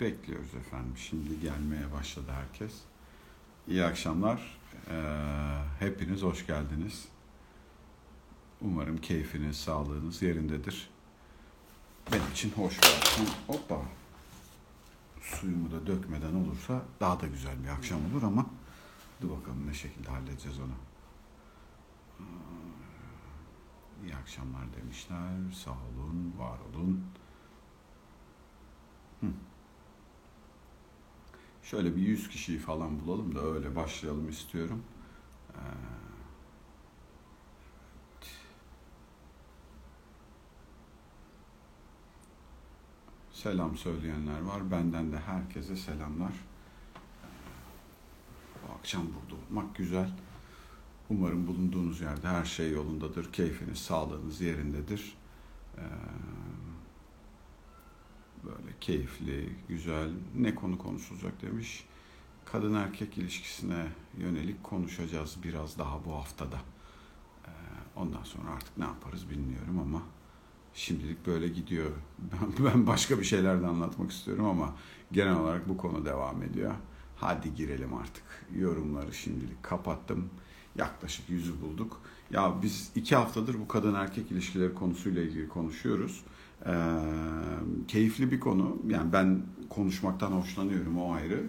Bekliyoruz efendim. Şimdi gelmeye başladı herkes. İyi akşamlar. Ee, hepiniz hoş geldiniz. Umarım keyfiniz, sağlığınız yerindedir. Benim için hoş akşam. Hoppa. Suyumu da dökmeden olursa daha da güzel bir akşam olur ama dur bakalım ne şekilde halledeceğiz onu. Ee, İyi akşamlar demişler. Sağ olun, var olun. Şöyle bir 100 kişiyi falan bulalım da öyle başlayalım istiyorum. Ee, Selam söyleyenler var. Benden de herkese selamlar. Bu akşam burada olmak güzel. Umarım bulunduğunuz yerde her şey yolundadır. Keyfiniz, sağlığınız yerindedir. Ee, böyle keyifli, güzel, ne konu konuşulacak demiş. Kadın erkek ilişkisine yönelik konuşacağız biraz daha bu haftada. Ee, ondan sonra artık ne yaparız bilmiyorum ama şimdilik böyle gidiyor. Ben, ben başka bir şeyler de anlatmak istiyorum ama genel olarak bu konu devam ediyor. Hadi girelim artık. Yorumları şimdilik kapattım. Yaklaşık yüzü bulduk. Ya biz iki haftadır bu kadın erkek ilişkileri konusuyla ilgili konuşuyoruz. Ee, keyifli bir konu. Yani ben konuşmaktan hoşlanıyorum o ayrı.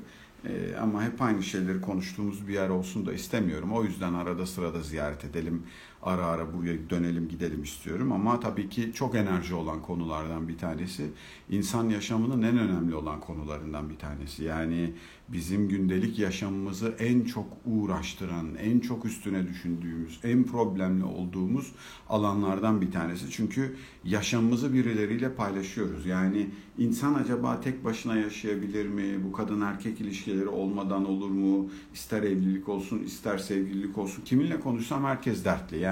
Ee, ama hep aynı şeyleri konuştuğumuz bir yer olsun da istemiyorum. O yüzden arada sırada ziyaret edelim. Ara ara buraya dönelim gidelim istiyorum. Ama tabii ki çok enerji olan konulardan bir tanesi. insan yaşamının en önemli olan konularından bir tanesi. Yani bizim gündelik yaşamımızı en çok uğraştıran, en çok üstüne düşündüğümüz, en problemli olduğumuz alanlardan bir tanesi. Çünkü yaşamımızı birileriyle paylaşıyoruz. Yani insan acaba tek başına yaşayabilir mi? Bu kadın erkek ilişkileri olmadan olur mu? İster evlilik olsun, ister sevgililik olsun. Kiminle konuşsam herkes dertli. Yani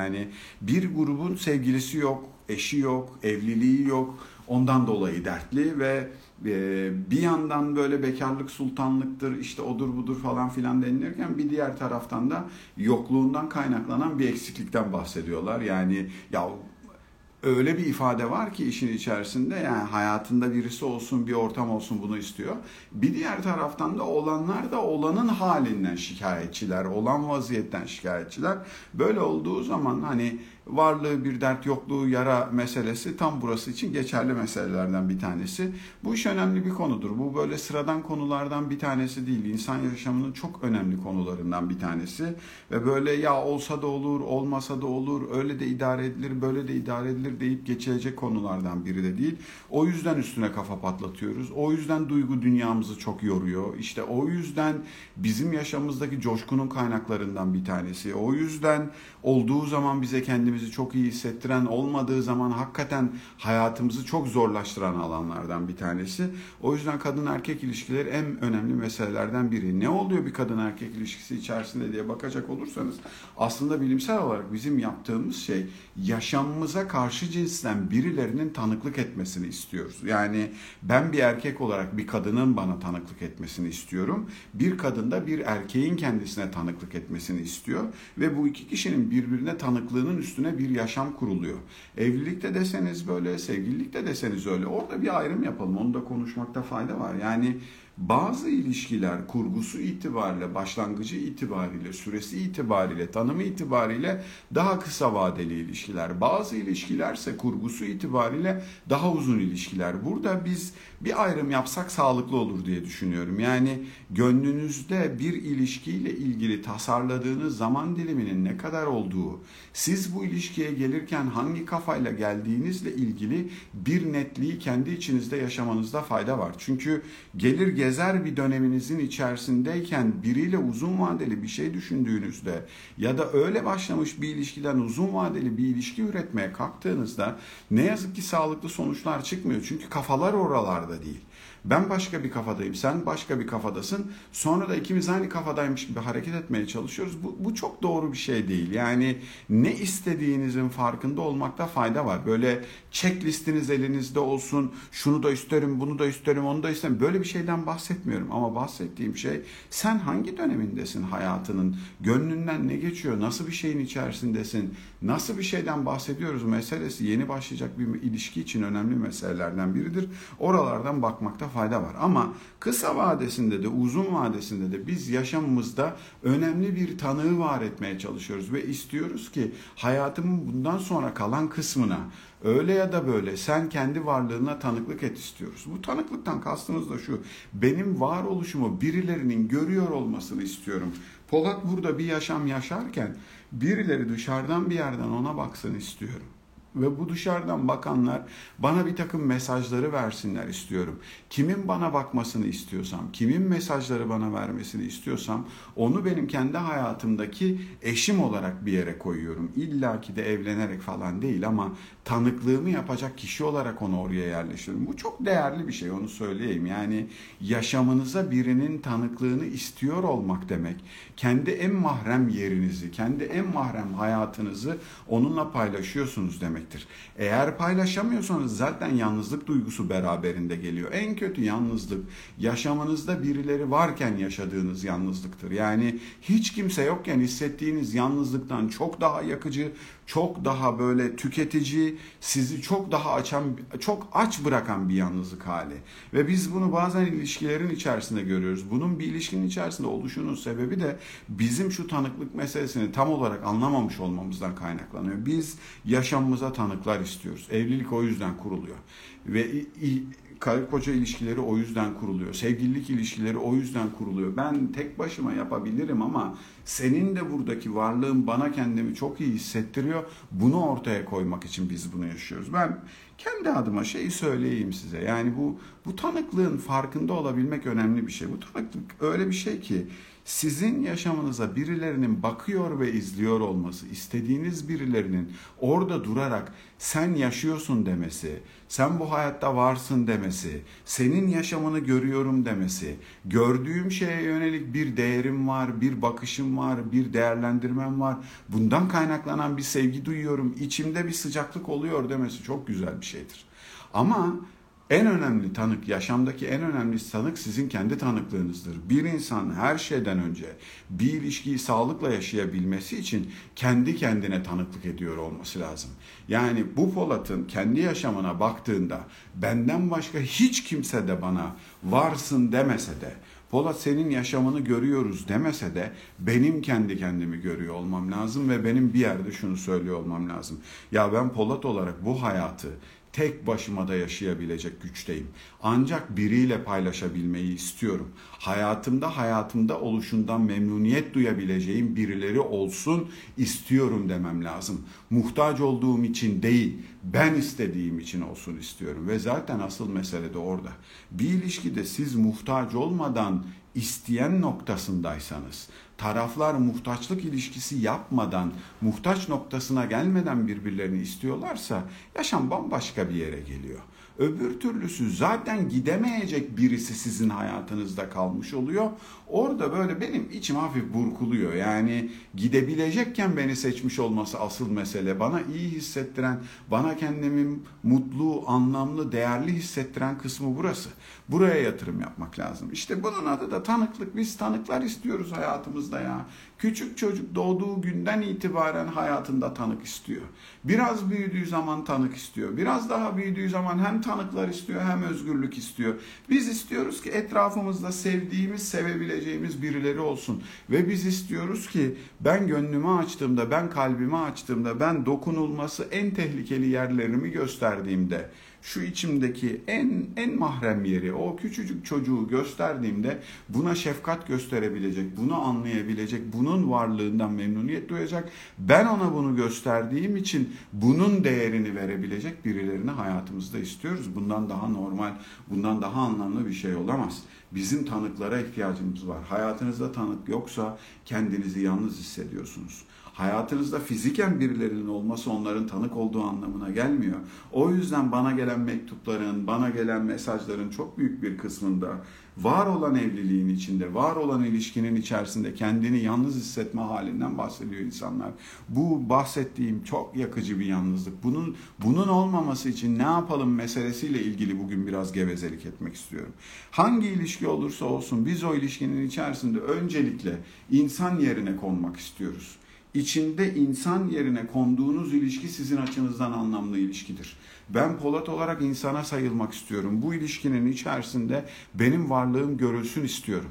bir grubun sevgilisi yok, eşi yok, evliliği yok. Ondan dolayı dertli ve e, bir yandan böyle bekarlık sultanlıktır işte odur budur falan filan denilirken bir diğer taraftan da yokluğundan kaynaklanan bir eksiklikten bahsediyorlar. Yani ya öyle bir ifade var ki işin içerisinde yani hayatında birisi olsun bir ortam olsun bunu istiyor. Bir diğer taraftan da olanlar da olanın halinden şikayetçiler, olan vaziyetten şikayetçiler. Böyle olduğu zaman hani varlığı bir dert yokluğu yara meselesi tam burası için geçerli meselelerden bir tanesi. Bu iş önemli bir konudur. Bu böyle sıradan konulardan bir tanesi değil. İnsan yaşamının çok önemli konularından bir tanesi. Ve böyle ya olsa da olur, olmasa da olur, öyle de idare edilir, böyle de idare edilir deyip geçilecek konulardan biri de değil. O yüzden üstüne kafa patlatıyoruz. O yüzden duygu dünyamızı çok yoruyor. İşte o yüzden bizim yaşamımızdaki coşkunun kaynaklarından bir tanesi. O yüzden olduğu zaman bize kendimizi çok iyi hissettiren, olmadığı zaman hakikaten hayatımızı çok zorlaştıran alanlardan bir tanesi. O yüzden kadın erkek ilişkileri en önemli meselelerden biri. Ne oluyor bir kadın erkek ilişkisi içerisinde diye bakacak olursanız aslında bilimsel olarak bizim yaptığımız şey yaşamımıza karşı cinsten birilerinin tanıklık etmesini istiyoruz. Yani ben bir erkek olarak bir kadının bana tanıklık etmesini istiyorum. Bir kadın da bir erkeğin kendisine tanıklık etmesini istiyor ve bu iki kişinin birbirine tanıklığının üstüne bir yaşam kuruluyor. Evlilikte deseniz böyle, sevgililikte deseniz öyle. Orada bir ayrım yapalım. Onu da konuşmakta fayda var. Yani bazı ilişkiler kurgusu itibariyle, başlangıcı itibariyle, süresi itibariyle, tanımı itibariyle daha kısa vadeli ilişkiler. Bazı ilişkilerse kurgusu itibariyle daha uzun ilişkiler. Burada biz bir ayrım yapsak sağlıklı olur diye düşünüyorum. Yani gönlünüzde bir ilişkiyle ilgili tasarladığınız zaman diliminin ne kadar olduğu, siz bu ilişkiye gelirken hangi kafayla geldiğinizle ilgili bir netliği kendi içinizde yaşamanızda fayda var. Çünkü gelir gezer bir döneminizin içerisindeyken biriyle uzun vadeli bir şey düşündüğünüzde ya da öyle başlamış bir ilişkiden uzun vadeli bir ilişki üretmeye kalktığınızda ne yazık ki sağlıklı sonuçlar çıkmıyor. Çünkü kafalar oralarda değil. Ben başka bir kafadayım, sen başka bir kafadasın. Sonra da ikimiz aynı kafadaymış gibi hareket etmeye çalışıyoruz. Bu, bu çok doğru bir şey değil. Yani ne istediğinizin farkında olmakta fayda var. Böyle checklistiniz elinizde olsun. Şunu da isterim, bunu da isterim, onu da isterim. Böyle bir şeyden bahsetmiyorum. Ama bahsettiğim şey sen hangi dönemindesin hayatının? Gönlünden ne geçiyor? Nasıl bir şeyin içerisindesin? Nasıl bir şeyden bahsediyoruz meselesi yeni başlayacak bir ilişki için önemli meselelerden biridir. Oralardan bakmakta fayda var. Ama kısa vadesinde de uzun vadesinde de biz yaşamımızda önemli bir tanığı var etmeye çalışıyoruz ve istiyoruz ki hayatımın bundan sonra kalan kısmına öyle ya da böyle sen kendi varlığına tanıklık et istiyoruz. Bu tanıklıktan kastımız da şu. Benim varoluşumu birilerinin görüyor olmasını istiyorum. Polat burada bir yaşam yaşarken birileri dışarıdan bir yerden ona baksın istiyorum. Ve bu dışarıdan bakanlar bana bir takım mesajları versinler istiyorum. Kimin bana bakmasını istiyorsam, kimin mesajları bana vermesini istiyorsam onu benim kendi hayatımdaki eşim olarak bir yere koyuyorum. İlla ki de evlenerek falan değil ama tanıklığımı yapacak kişi olarak onu oraya yerleştiriyorum. Bu çok değerli bir şey onu söyleyeyim. Yani yaşamınıza birinin tanıklığını istiyor olmak demek. Kendi en mahrem yerinizi, kendi en mahrem hayatınızı onunla paylaşıyorsunuz demektir. Eğer paylaşamıyorsanız zaten yalnızlık duygusu beraberinde geliyor. En kötü yalnızlık yaşamınızda birileri varken yaşadığınız yalnızlıktır. Yani hiç kimse yokken hissettiğiniz yalnızlıktan çok daha yakıcı, çok daha böyle tüketici, sizi çok daha açan, çok aç bırakan bir yalnızlık hali. Ve biz bunu bazen ilişkilerin içerisinde görüyoruz. Bunun bir ilişkinin içerisinde oluşunun sebebi de bizim şu tanıklık meselesini tam olarak anlamamış olmamızdan kaynaklanıyor. Biz yaşamımıza tanıklar istiyoruz. Evlilik o yüzden kuruluyor. Ve karı koca ilişkileri o yüzden kuruluyor. Sevgililik ilişkileri o yüzden kuruluyor. Ben tek başıma yapabilirim ama senin de buradaki varlığın bana kendimi çok iyi hissettiriyor. Bunu ortaya koymak için biz bunu yaşıyoruz. Ben kendi adıma şeyi söyleyeyim size. Yani bu bu tanıklığın farkında olabilmek önemli bir şey. Bu tanıklık öyle bir şey ki sizin yaşamınıza birilerinin bakıyor ve izliyor olması, istediğiniz birilerinin orada durarak sen yaşıyorsun demesi, sen bu hayatta varsın demesi, senin yaşamını görüyorum demesi, gördüğüm şeye yönelik bir değerim var, bir bakışım var, bir değerlendirmem var. Bundan kaynaklanan bir sevgi duyuyorum, içimde bir sıcaklık oluyor demesi çok güzel bir şeydir. Ama en önemli tanık, yaşamdaki en önemli tanık sizin kendi tanıklığınızdır. Bir insan her şeyden önce bir ilişkiyi sağlıkla yaşayabilmesi için kendi kendine tanıklık ediyor olması lazım. Yani bu Polat'ın kendi yaşamına baktığında benden başka hiç kimse de bana varsın demese de Polat senin yaşamını görüyoruz demese de benim kendi kendimi görüyor olmam lazım ve benim bir yerde şunu söylüyor olmam lazım. Ya ben Polat olarak bu hayatı tek başıma da yaşayabilecek güçteyim. Ancak biriyle paylaşabilmeyi istiyorum. Hayatımda hayatımda oluşundan memnuniyet duyabileceğim birileri olsun istiyorum demem lazım. Muhtaç olduğum için değil, ben istediğim için olsun istiyorum. Ve zaten asıl mesele de orada. Bir ilişkide siz muhtaç olmadan isteyen noktasındaysanız, taraflar muhtaçlık ilişkisi yapmadan, muhtaç noktasına gelmeden birbirlerini istiyorlarsa yaşam bambaşka bir yere geliyor. Öbür türlüsü zaten gidemeyecek birisi sizin hayatınızda kalmış oluyor. Orada böyle benim içim hafif burkuluyor. Yani gidebilecekken beni seçmiş olması asıl mesele. Bana iyi hissettiren, bana kendimi mutlu, anlamlı, değerli hissettiren kısmı burası. Buraya yatırım yapmak lazım. İşte bunun adı da tanıklık. Biz tanıklar istiyoruz hayatımızda ya. Küçük çocuk doğduğu günden itibaren hayatında tanık istiyor. Biraz büyüdüğü zaman tanık istiyor. Biraz daha büyüdüğü zaman hem tanıklar istiyor hem özgürlük istiyor. Biz istiyoruz ki etrafımızda sevdiğimiz, sevebileceğimiz birileri olsun. Ve biz istiyoruz ki ben gönlümü açtığımda, ben kalbimi açtığımda, ben dokunulması en tehlikeli yerlerimi gösterdiğimde şu içimdeki en en mahrem yeri o küçücük çocuğu gösterdiğimde buna şefkat gösterebilecek, bunu anlayabilecek, bunun varlığından memnuniyet duyacak. Ben ona bunu gösterdiğim için bunun değerini verebilecek birilerini hayatımızda istiyoruz. Bundan daha normal, bundan daha anlamlı bir şey olamaz. Bizim tanıklara ihtiyacımız var. Hayatınızda tanık yoksa kendinizi yalnız hissediyorsunuz. Hayatınızda fiziken birilerinin olması onların tanık olduğu anlamına gelmiyor. O yüzden bana gelen mektupların, bana gelen mesajların çok büyük bir kısmında var olan evliliğin içinde, var olan ilişkinin içerisinde kendini yalnız hissetme halinden bahsediyor insanlar. Bu bahsettiğim çok yakıcı bir yalnızlık. Bunun bunun olmaması için ne yapalım meselesiyle ilgili bugün biraz gevezelik etmek istiyorum. Hangi ilişki olursa olsun biz o ilişkinin içerisinde öncelikle insan yerine konmak istiyoruz içinde insan yerine konduğunuz ilişki sizin açınızdan anlamlı ilişkidir. Ben Polat olarak insana sayılmak istiyorum. Bu ilişkinin içerisinde benim varlığım görülsün istiyorum.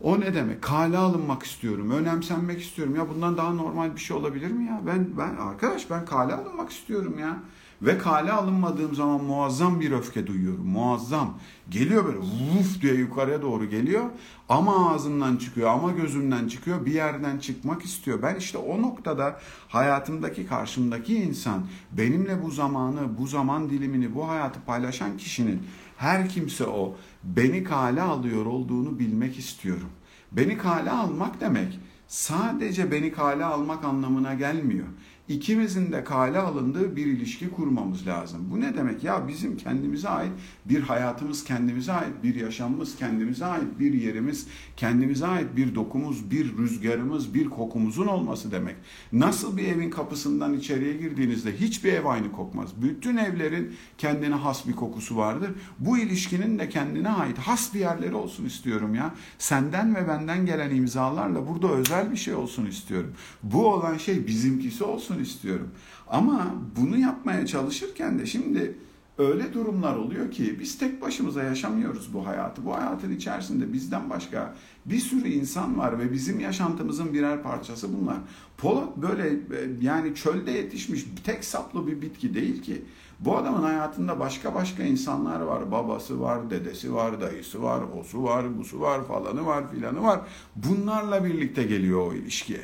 O ne demek? Kale alınmak istiyorum, önemsenmek istiyorum. Ya bundan daha normal bir şey olabilir mi ya? Ben ben arkadaş ben kale alınmak istiyorum ya. Ve kale alınmadığım zaman muazzam bir öfke duyuyorum. Muazzam. Geliyor böyle vuf diye yukarıya doğru geliyor. Ama ağzımdan çıkıyor ama gözümden çıkıyor. Bir yerden çıkmak istiyor. Ben işte o noktada hayatımdaki karşımdaki insan benimle bu zamanı, bu zaman dilimini, bu hayatı paylaşan kişinin her kimse o beni kale alıyor olduğunu bilmek istiyorum. Beni kale almak demek sadece beni kale almak anlamına gelmiyor ikimizin de kale alındığı bir ilişki kurmamız lazım. Bu ne demek? Ya bizim kendimize ait bir hayatımız, kendimize ait bir yaşamımız, kendimize ait bir yerimiz, kendimize ait bir dokumuz, bir rüzgarımız, bir kokumuzun olması demek. Nasıl bir evin kapısından içeriye girdiğinizde hiçbir ev aynı kokmaz. Bütün evlerin kendine has bir kokusu vardır. Bu ilişkinin de kendine ait has bir yerleri olsun istiyorum ya. Senden ve benden gelen imzalarla burada özel bir şey olsun istiyorum. Bu olan şey bizimkisi olsun olsun istiyorum. Ama bunu yapmaya çalışırken de şimdi öyle durumlar oluyor ki biz tek başımıza yaşamıyoruz bu hayatı. Bu hayatın içerisinde bizden başka bir sürü insan var ve bizim yaşantımızın birer parçası bunlar. Polat böyle e, yani çölde yetişmiş tek saplı bir bitki değil ki. Bu adamın hayatında başka başka insanlar var. Babası var, dedesi var, dayısı var, osu var, busu var, falanı var, filanı var. Bunlarla birlikte geliyor o ilişkiye.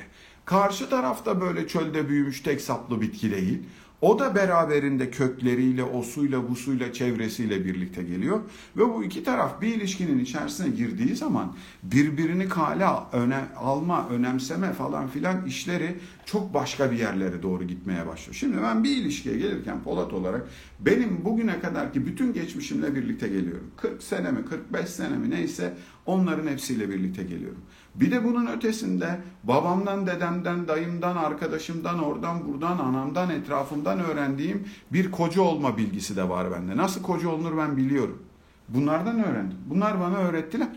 Karşı tarafta böyle çölde büyümüş tek saplı bitki değil. O da beraberinde kökleriyle, osuyla, busuyla, çevresiyle birlikte geliyor. Ve bu iki taraf bir ilişkinin içerisine girdiği zaman birbirini kale öne, alma, önemseme falan filan işleri çok başka bir yerlere doğru gitmeye başlıyor. Şimdi ben bir ilişkiye gelirken Polat olarak benim bugüne kadarki bütün geçmişimle birlikte geliyorum. 40 sene mi, 45 sene mi neyse onların hepsiyle birlikte geliyorum. Bir de bunun ötesinde babamdan, dedemden, dayımdan, arkadaşımdan, oradan, buradan, anamdan, etrafımdan öğrendiğim bir koca olma bilgisi de var bende. Nasıl koca olunur ben biliyorum. Bunlardan öğrendim. Bunlar bana öğrettiler.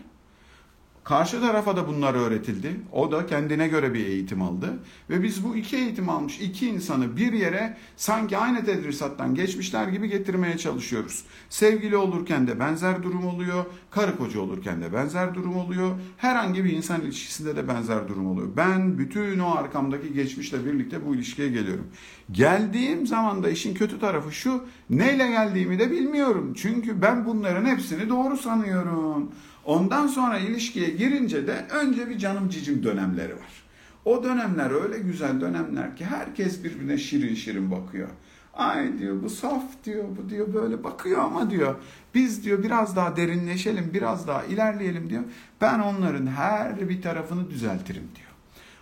Karşı tarafa da bunlar öğretildi. O da kendine göre bir eğitim aldı. Ve biz bu iki eğitim almış iki insanı bir yere sanki aynı tedrisattan geçmişler gibi getirmeye çalışıyoruz. Sevgili olurken de benzer durum oluyor. Karı koca olurken de benzer durum oluyor. Herhangi bir insan ilişkisinde de benzer durum oluyor. Ben bütün o arkamdaki geçmişle birlikte bu ilişkiye geliyorum. Geldiğim zaman da işin kötü tarafı şu. Neyle geldiğimi de bilmiyorum. Çünkü ben bunların hepsini doğru sanıyorum. Ondan sonra ilişkiye girince de önce bir canım cicim dönemleri var. O dönemler öyle güzel dönemler ki herkes birbirine şirin şirin bakıyor. Ay diyor bu saf diyor bu diyor böyle bakıyor ama diyor biz diyor biraz daha derinleşelim biraz daha ilerleyelim diyor. Ben onların her bir tarafını düzeltirim diyor.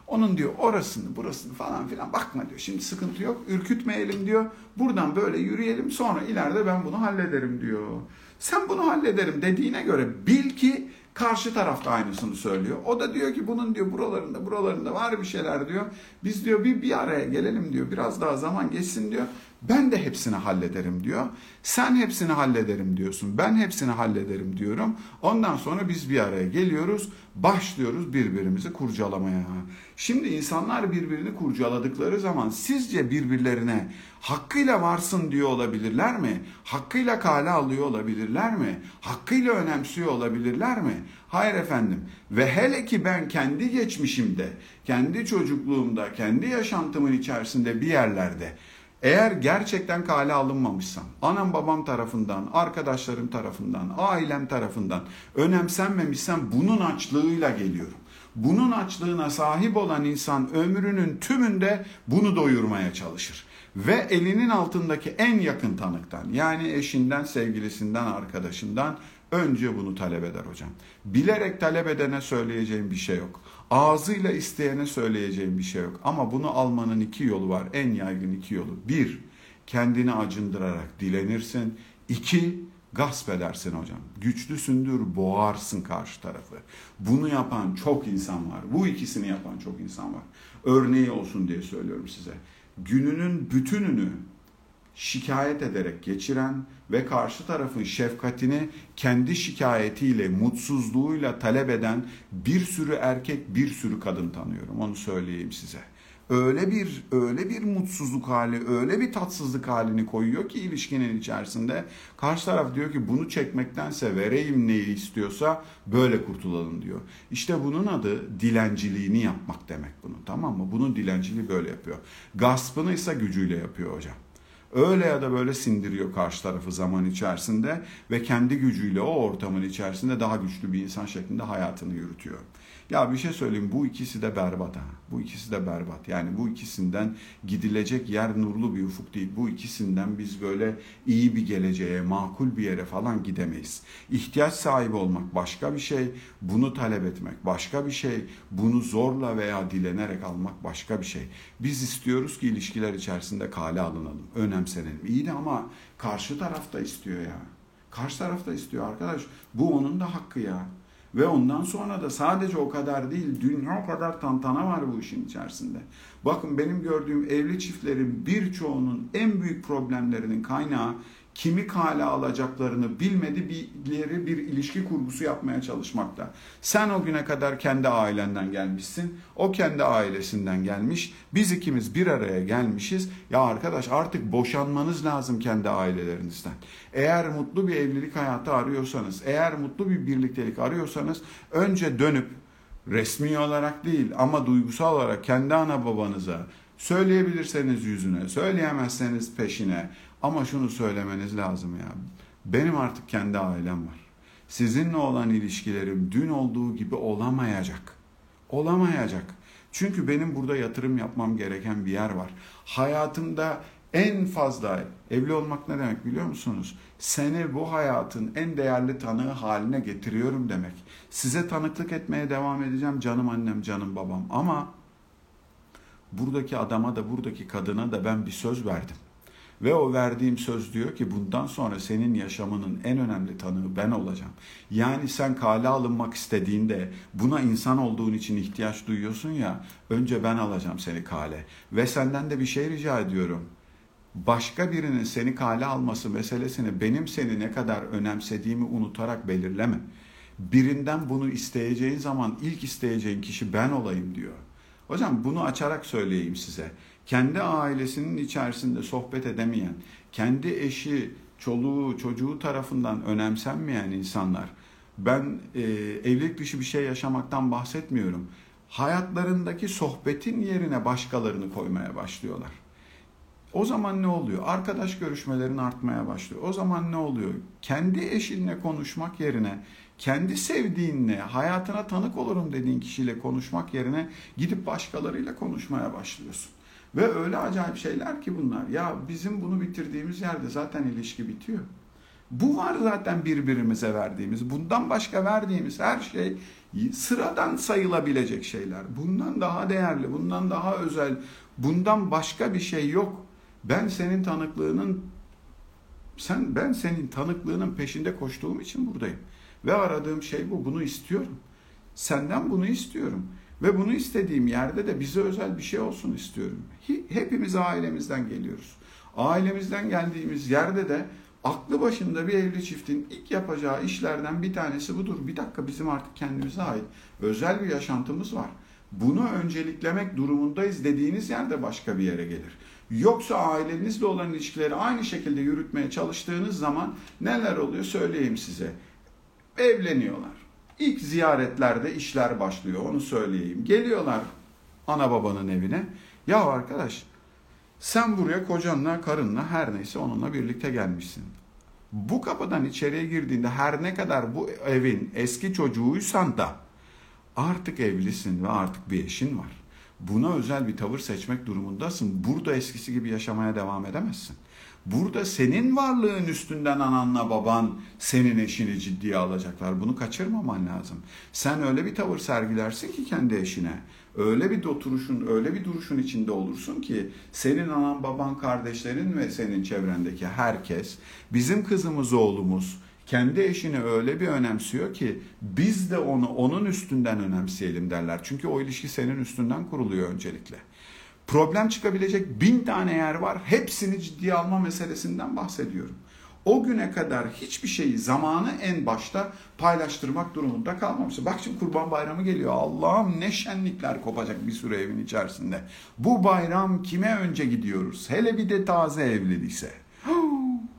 Onun diyor orasını burasını falan filan bakma diyor. Şimdi sıkıntı yok ürkütmeyelim diyor. Buradan böyle yürüyelim sonra ileride ben bunu hallederim diyor. Sen bunu hallederim dediğine göre bil ki karşı tarafta aynısını söylüyor. O da diyor ki bunun diyor buralarında buralarında var bir şeyler diyor. Biz diyor bir bir araya gelelim diyor. Biraz daha zaman geçsin diyor. Ben de hepsini hallederim diyor. Sen hepsini hallederim diyorsun. Ben hepsini hallederim diyorum. Ondan sonra biz bir araya geliyoruz. Başlıyoruz birbirimizi kurcalamaya. Şimdi insanlar birbirini kurcaladıkları zaman sizce birbirlerine hakkıyla varsın diyor olabilirler mi? Hakkıyla kale alıyor olabilirler mi? Hakkıyla önemsiyor olabilirler mi? Hayır efendim. Ve hele ki ben kendi geçmişimde, kendi çocukluğumda, kendi yaşantımın içerisinde bir yerlerde eğer gerçekten kale alınmamışsam, anam babam tarafından, arkadaşlarım tarafından, ailem tarafından önemsenmemişsem bunun açlığıyla geliyorum. Bunun açlığına sahip olan insan ömrünün tümünde bunu doyurmaya çalışır. Ve elinin altındaki en yakın tanıktan yani eşinden, sevgilisinden, arkadaşından önce bunu talep eder hocam. Bilerek talep edene söyleyeceğim bir şey yok. Ağzıyla isteyene söyleyeceğim bir şey yok. Ama bunu almanın iki yolu var. En yaygın iki yolu. Bir, kendini acındırarak dilenirsin. İki, gasp edersin hocam. Güçlüsündür, boğarsın karşı tarafı. Bunu yapan çok insan var. Bu ikisini yapan çok insan var. Örneği olsun diye söylüyorum size. Gününün bütününü şikayet ederek geçiren ve karşı tarafın şefkatini kendi şikayetiyle, mutsuzluğuyla talep eden bir sürü erkek, bir sürü kadın tanıyorum. Onu söyleyeyim size. öyle bir öyle bir mutsuzluk hali, öyle bir tatsızlık halini koyuyor ki ilişkinin içerisinde karşı taraf diyor ki bunu çekmektense vereyim neyi istiyorsa böyle kurtulalım diyor. İşte bunun adı dilenciliğini yapmak demek bunun tamam mı? Bunun dilenciliği böyle yapıyor. Gaspını ise gücüyle yapıyor hocam. Öyle ya da böyle sindiriyor karşı tarafı zaman içerisinde ve kendi gücüyle o ortamın içerisinde daha güçlü bir insan şeklinde hayatını yürütüyor. Ya bir şey söyleyeyim bu ikisi de berbat ha. Bu ikisi de berbat. Yani bu ikisinden gidilecek yer nurlu bir ufuk değil. Bu ikisinden biz böyle iyi bir geleceğe, makul bir yere falan gidemeyiz. İhtiyaç sahibi olmak başka bir şey, bunu talep etmek başka bir şey, bunu zorla veya dilenerek almak başka bir şey. Biz istiyoruz ki ilişkiler içerisinde kale alınalım, önemsenelim. İyi de ama karşı tarafta istiyor ya. Karşı tarafta istiyor arkadaş. Bu onun da hakkı ya. Ve ondan sonra da sadece o kadar değil, dünya kadar tantana var bu işin içerisinde. Bakın benim gördüğüm evli çiftlerin birçoğunun en büyük problemlerinin kaynağı kimi kale alacaklarını bilmedikleri bir ilişki kurgusu yapmaya çalışmakta. Sen o güne kadar kendi ailenden gelmişsin, o kendi ailesinden gelmiş, biz ikimiz bir araya gelmişiz. Ya arkadaş artık boşanmanız lazım kendi ailelerinizden. Eğer mutlu bir evlilik hayatı arıyorsanız, eğer mutlu bir birliktelik arıyorsanız önce dönüp resmi olarak değil ama duygusal olarak kendi ana babanıza söyleyebilirseniz yüzüne, söyleyemezseniz peşine ama şunu söylemeniz lazım ya. Benim artık kendi ailem var. Sizinle olan ilişkilerim dün olduğu gibi olamayacak. Olamayacak. Çünkü benim burada yatırım yapmam gereken bir yer var. Hayatımda en fazla evli olmak ne demek biliyor musunuz? Seni bu hayatın en değerli tanığı haline getiriyorum demek. Size tanıklık etmeye devam edeceğim canım annem, canım babam. Ama buradaki adama da buradaki kadına da ben bir söz verdim. Ve o verdiğim söz diyor ki bundan sonra senin yaşamının en önemli tanığı ben olacağım. Yani sen kale alınmak istediğinde buna insan olduğun için ihtiyaç duyuyorsun ya önce ben alacağım seni kale. Ve senden de bir şey rica ediyorum. Başka birinin seni kale alması meselesini benim seni ne kadar önemsediğimi unutarak belirleme. Birinden bunu isteyeceğin zaman ilk isteyeceğin kişi ben olayım diyor. Hocam bunu açarak söyleyeyim size kendi ailesinin içerisinde sohbet edemeyen, kendi eşi, çoluğu, çocuğu tarafından önemsenmeyen insanlar, ben e, evlilik dışı bir şey yaşamaktan bahsetmiyorum. Hayatlarındaki sohbetin yerine başkalarını koymaya başlıyorlar. O zaman ne oluyor? Arkadaş görüşmelerin artmaya başlıyor. O zaman ne oluyor? Kendi eşinle konuşmak yerine, kendi sevdiğinle, hayatına tanık olurum dediğin kişiyle konuşmak yerine gidip başkalarıyla konuşmaya başlıyorsun. Ve öyle acayip şeyler ki bunlar. Ya bizim bunu bitirdiğimiz yerde zaten ilişki bitiyor. Bu var zaten birbirimize verdiğimiz. Bundan başka verdiğimiz her şey sıradan sayılabilecek şeyler. Bundan daha değerli, bundan daha özel, bundan başka bir şey yok. Ben senin tanıklığının sen ben senin tanıklığının peşinde koştuğum için buradayım. Ve aradığım şey bu. Bunu istiyorum. Senden bunu istiyorum. Ve bunu istediğim yerde de bize özel bir şey olsun istiyorum. Hepimiz ailemizden geliyoruz. Ailemizden geldiğimiz yerde de aklı başında bir evli çiftin ilk yapacağı işlerden bir tanesi budur. Bir dakika bizim artık kendimize ait özel bir yaşantımız var. Bunu önceliklemek durumundayız dediğiniz yerde başka bir yere gelir. Yoksa ailenizle olan ilişkileri aynı şekilde yürütmeye çalıştığınız zaman neler oluyor söyleyeyim size. Evleniyorlar İlk ziyaretlerde işler başlıyor onu söyleyeyim. Geliyorlar ana babanın evine. Ya arkadaş sen buraya kocanla, karınla her neyse onunla birlikte gelmişsin. Bu kapıdan içeriye girdiğinde her ne kadar bu evin eski çocuğuysan da artık evlisin ve artık bir eşin var. Buna özel bir tavır seçmek durumundasın. Burada eskisi gibi yaşamaya devam edemezsin. Burada senin varlığın üstünden ananla baban senin eşini ciddiye alacaklar. Bunu kaçırmaman lazım. Sen öyle bir tavır sergilersin ki kendi eşine. Öyle bir oturuşun, öyle bir duruşun içinde olursun ki senin anan, baban, kardeşlerin ve senin çevrendeki herkes bizim kızımız, oğlumuz kendi eşini öyle bir önemsiyor ki biz de onu onun üstünden önemseyelim derler. Çünkü o ilişki senin üstünden kuruluyor öncelikle problem çıkabilecek bin tane yer var. Hepsini ciddiye alma meselesinden bahsediyorum. o güne kadar hiçbir şeyi zamanı en başta paylaştırmak durumunda kalmamışsın. Bak şimdi Kurban Bayramı geliyor. Allah'ım ne şenlikler kopacak bir süre evin içerisinde. Bu bayram kime önce gidiyoruz? Hele bir de taze evliyse.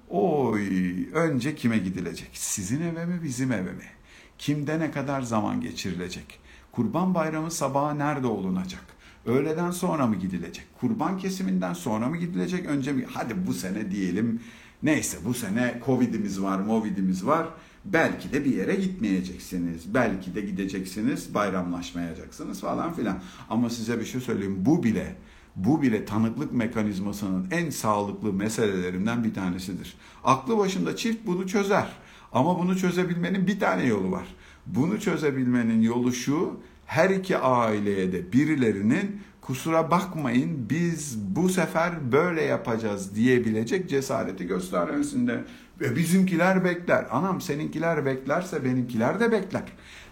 Oy, önce kime gidilecek? Sizin eve mi, bizim eve mi? Kimde ne kadar zaman geçirilecek? Kurban Bayramı sabahı nerede olunacak? Öğleden sonra mı gidilecek? Kurban kesiminden sonra mı gidilecek? Önce mi? Hadi bu sene diyelim. Neyse bu sene Covid'imiz var, Movid'imiz var. Belki de bir yere gitmeyeceksiniz. Belki de gideceksiniz, bayramlaşmayacaksınız falan filan. Ama size bir şey söyleyeyim. Bu bile bu bile tanıklık mekanizmasının en sağlıklı meselelerinden bir tanesidir. Aklı başında çift bunu çözer. Ama bunu çözebilmenin bir tane yolu var. Bunu çözebilmenin yolu şu, her iki aileye de birilerinin kusura bakmayın biz bu sefer böyle yapacağız diyebilecek cesareti göstermesinde. Ve bizimkiler bekler. Anam seninkiler beklerse benimkiler de bekler.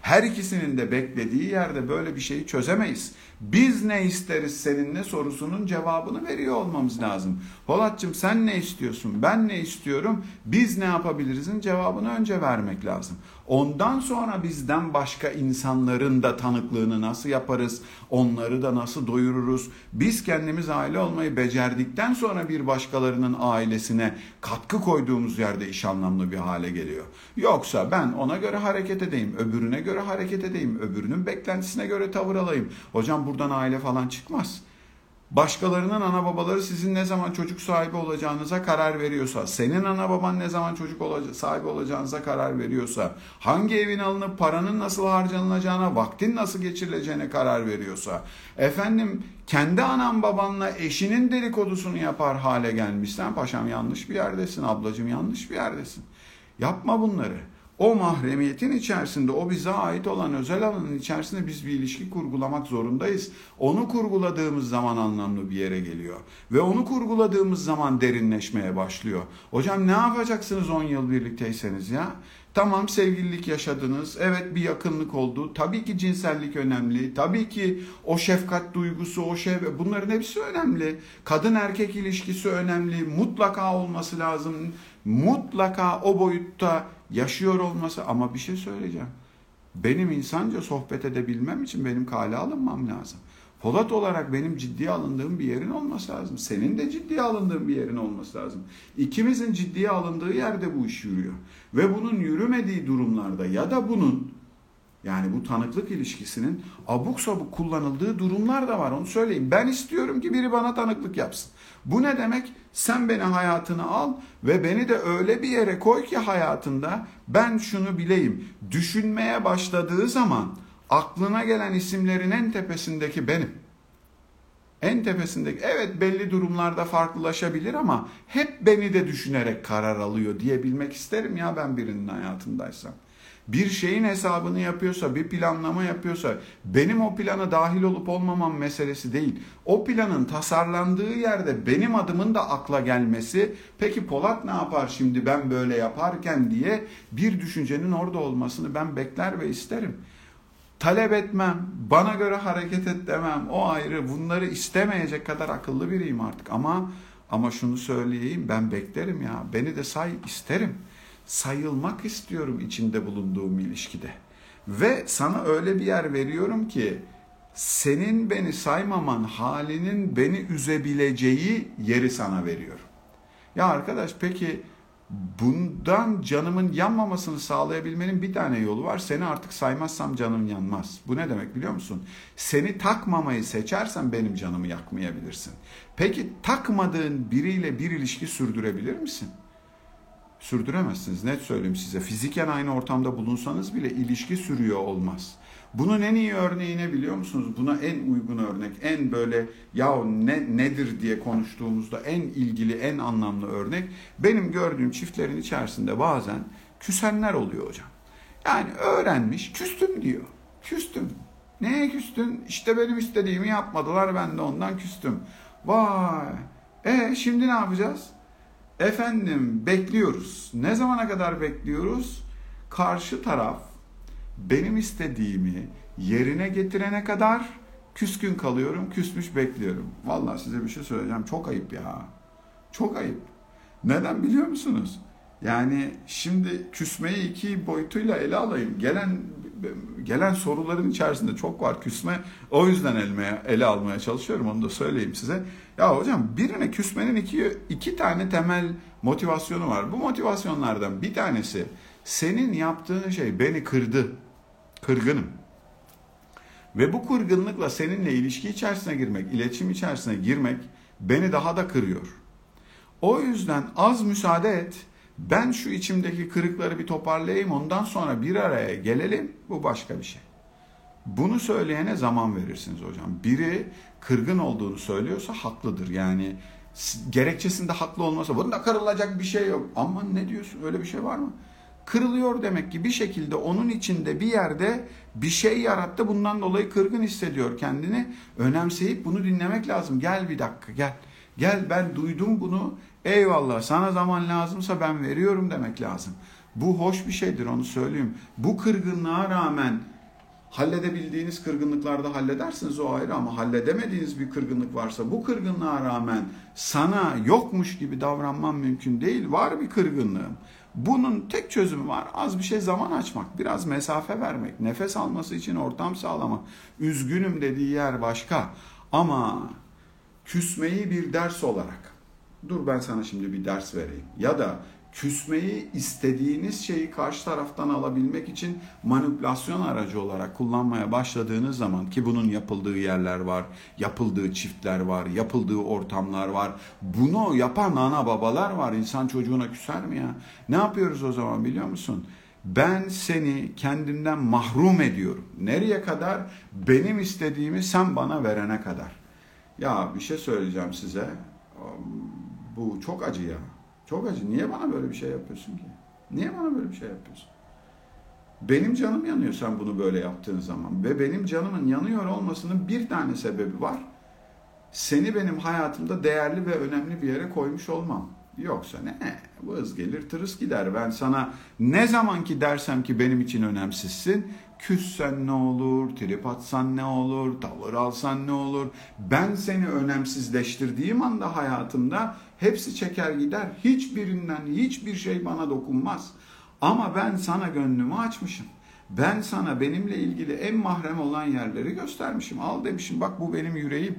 Her ikisinin de beklediği yerde böyle bir şeyi çözemeyiz. Biz ne isteriz seninle sorusunun cevabını veriyor olmamız lazım. Polatcığım sen ne istiyorsun? Ben ne istiyorum? Biz ne yapabilirizin cevabını önce vermek lazım. Ondan sonra bizden başka insanların da tanıklığını nasıl yaparız? Onları da nasıl doyururuz? Biz kendimiz aile olmayı becerdikten sonra bir başkalarının ailesine katkı koyduğumuz yerde iş anlamlı bir hale geliyor. Yoksa ben ona göre hareket edeyim, öbürüne göre hareket edeyim, öbürünün beklentisine göre tavır alayım. Hocam buradan aile falan çıkmaz. Başkalarının ana babaları sizin ne zaman çocuk sahibi olacağınıza karar veriyorsa, senin ana baban ne zaman çocuk sahibi olacağınıza karar veriyorsa, hangi evin alınıp paranın nasıl harcanılacağına, vaktin nasıl geçirileceğine karar veriyorsa, efendim kendi anan babanla eşinin dedikodusunu yapar hale gelmişsen paşam yanlış bir yerdesin, ablacım yanlış bir yerdesin. Yapma bunları o mahremiyetin içerisinde, o bize ait olan özel alanın içerisinde biz bir ilişki kurgulamak zorundayız. Onu kurguladığımız zaman anlamlı bir yere geliyor. Ve onu kurguladığımız zaman derinleşmeye başlıyor. Hocam ne yapacaksınız 10 yıl birlikteyseniz ya? Tamam sevgililik yaşadınız. Evet bir yakınlık oldu. Tabii ki cinsellik önemli. Tabii ki o şefkat duygusu, o şey bunların hepsi önemli. Kadın erkek ilişkisi önemli. Mutlaka olması lazım. Mutlaka o boyutta yaşıyor olması ama bir şey söyleyeceğim. Benim insanca sohbet edebilmem için benim kale alınmam lazım. Polat olarak benim ciddiye alındığım bir yerin olması lazım. Senin de ciddiye alındığın bir yerin olması lazım. İkimizin ciddiye alındığı yerde bu iş yürüyor. Ve bunun yürümediği durumlarda ya da bunun yani bu tanıklık ilişkisinin abuk sabuk kullanıldığı durumlar da var. Onu söyleyeyim. Ben istiyorum ki biri bana tanıklık yapsın. Bu ne demek? Sen beni hayatına al ve beni de öyle bir yere koy ki hayatında ben şunu bileyim. Düşünmeye başladığı zaman aklına gelen isimlerin en tepesindeki benim. En tepesindeki evet belli durumlarda farklılaşabilir ama hep beni de düşünerek karar alıyor diyebilmek isterim ya ben birinin hayatındaysam bir şeyin hesabını yapıyorsa, bir planlama yapıyorsa benim o plana dahil olup olmamam meselesi değil. O planın tasarlandığı yerde benim adımın da akla gelmesi, peki Polat ne yapar şimdi ben böyle yaparken diye bir düşüncenin orada olmasını ben bekler ve isterim. Talep etmem, bana göre hareket et demem, o ayrı. Bunları istemeyecek kadar akıllı biriyim artık ama ama şunu söyleyeyim ben beklerim ya. Beni de say isterim sayılmak istiyorum içinde bulunduğum ilişkide. Ve sana öyle bir yer veriyorum ki senin beni saymaman halinin beni üzebileceği yeri sana veriyorum. Ya arkadaş peki bundan canımın yanmamasını sağlayabilmenin bir tane yolu var. Seni artık saymazsam canım yanmaz. Bu ne demek biliyor musun? Seni takmamayı seçersen benim canımı yakmayabilirsin. Peki takmadığın biriyle bir ilişki sürdürebilir misin? sürdüremezsiniz. Net söyleyeyim size. Fiziken aynı ortamda bulunsanız bile ilişki sürüyor olmaz. Bunun en iyi örneği ne biliyor musunuz? Buna en uygun örnek, en böyle ya ne nedir diye konuştuğumuzda en ilgili, en anlamlı örnek benim gördüğüm çiftlerin içerisinde bazen küsenler oluyor hocam. Yani öğrenmiş, küstüm diyor. Küstüm. Neye küstün? İşte benim istediğimi yapmadılar, ben de ondan küstüm. Vay. E şimdi ne yapacağız? Efendim bekliyoruz. Ne zamana kadar bekliyoruz? Karşı taraf benim istediğimi yerine getirene kadar küskün kalıyorum, küsmüş bekliyorum. Vallahi size bir şey söyleyeceğim. Çok ayıp ya. Çok ayıp. Neden biliyor musunuz? Yani şimdi küsmeyi iki boyutuyla ele alayım. Gelen gelen soruların içerisinde çok var küsme. O yüzden elmeye, ele almaya çalışıyorum. Onu da söyleyeyim size. Ya hocam birine küsmenin iki, iki tane temel motivasyonu var. Bu motivasyonlardan bir tanesi senin yaptığın şey beni kırdı. Kırgınım. Ve bu kırgınlıkla seninle ilişki içerisine girmek, iletişim içerisine girmek beni daha da kırıyor. O yüzden az müsaade et. Ben şu içimdeki kırıkları bir toparlayayım ondan sonra bir araya gelelim. Bu başka bir şey. Bunu söyleyene zaman verirsiniz hocam. Biri kırgın olduğunu söylüyorsa haklıdır. Yani gerekçesinde haklı olmasa bunda kırılacak bir şey yok. Aman ne diyorsun öyle bir şey var mı? Kırılıyor demek ki bir şekilde onun içinde bir yerde bir şey yarattı. Bundan dolayı kırgın hissediyor kendini. Önemseyip bunu dinlemek lazım. Gel bir dakika gel. Gel ben duydum bunu. Eyvallah sana zaman lazımsa ben veriyorum demek lazım. Bu hoş bir şeydir onu söyleyeyim. Bu kırgınlığa rağmen halledebildiğiniz kırgınlıklarda halledersiniz o ayrı ama halledemediğiniz bir kırgınlık varsa bu kırgınlığa rağmen sana yokmuş gibi davranman mümkün değil. Var bir kırgınlığım. Bunun tek çözümü var. Az bir şey zaman açmak, biraz mesafe vermek, nefes alması için ortam sağlamak. Üzgünüm dediği yer başka. Ama küsmeyi bir ders olarak, dur ben sana şimdi bir ders vereyim. Ya da küsmeyi istediğiniz şeyi karşı taraftan alabilmek için manipülasyon aracı olarak kullanmaya başladığınız zaman ki bunun yapıldığı yerler var, yapıldığı çiftler var, yapıldığı ortamlar var. Bunu yapan ana babalar var. İnsan çocuğuna küser mi ya? Ne yapıyoruz o zaman biliyor musun? Ben seni kendimden mahrum ediyorum. Nereye kadar? Benim istediğimi sen bana verene kadar. Ya bir şey söyleyeceğim size. Bu çok acı ya. Çok acı. Niye bana böyle bir şey yapıyorsun ki? Niye bana böyle bir şey yapıyorsun? Benim canım yanıyor sen bunu böyle yaptığın zaman. Ve benim canımın yanıyor olmasının bir tane sebebi var. Seni benim hayatımda değerli ve önemli bir yere koymuş olmam. Yoksa ne? Vız gelir tırıs gider. Ben sana ne zaman ki dersem ki benim için önemsizsin. Küssen ne olur, trip atsan ne olur, tavır alsan ne olur. Ben seni önemsizleştirdiğim anda hayatımda hepsi çeker gider. Hiçbirinden hiçbir şey bana dokunmaz. Ama ben sana gönlümü açmışım. Ben sana benimle ilgili en mahrem olan yerleri göstermişim. Al demişim bak bu benim yüreğim.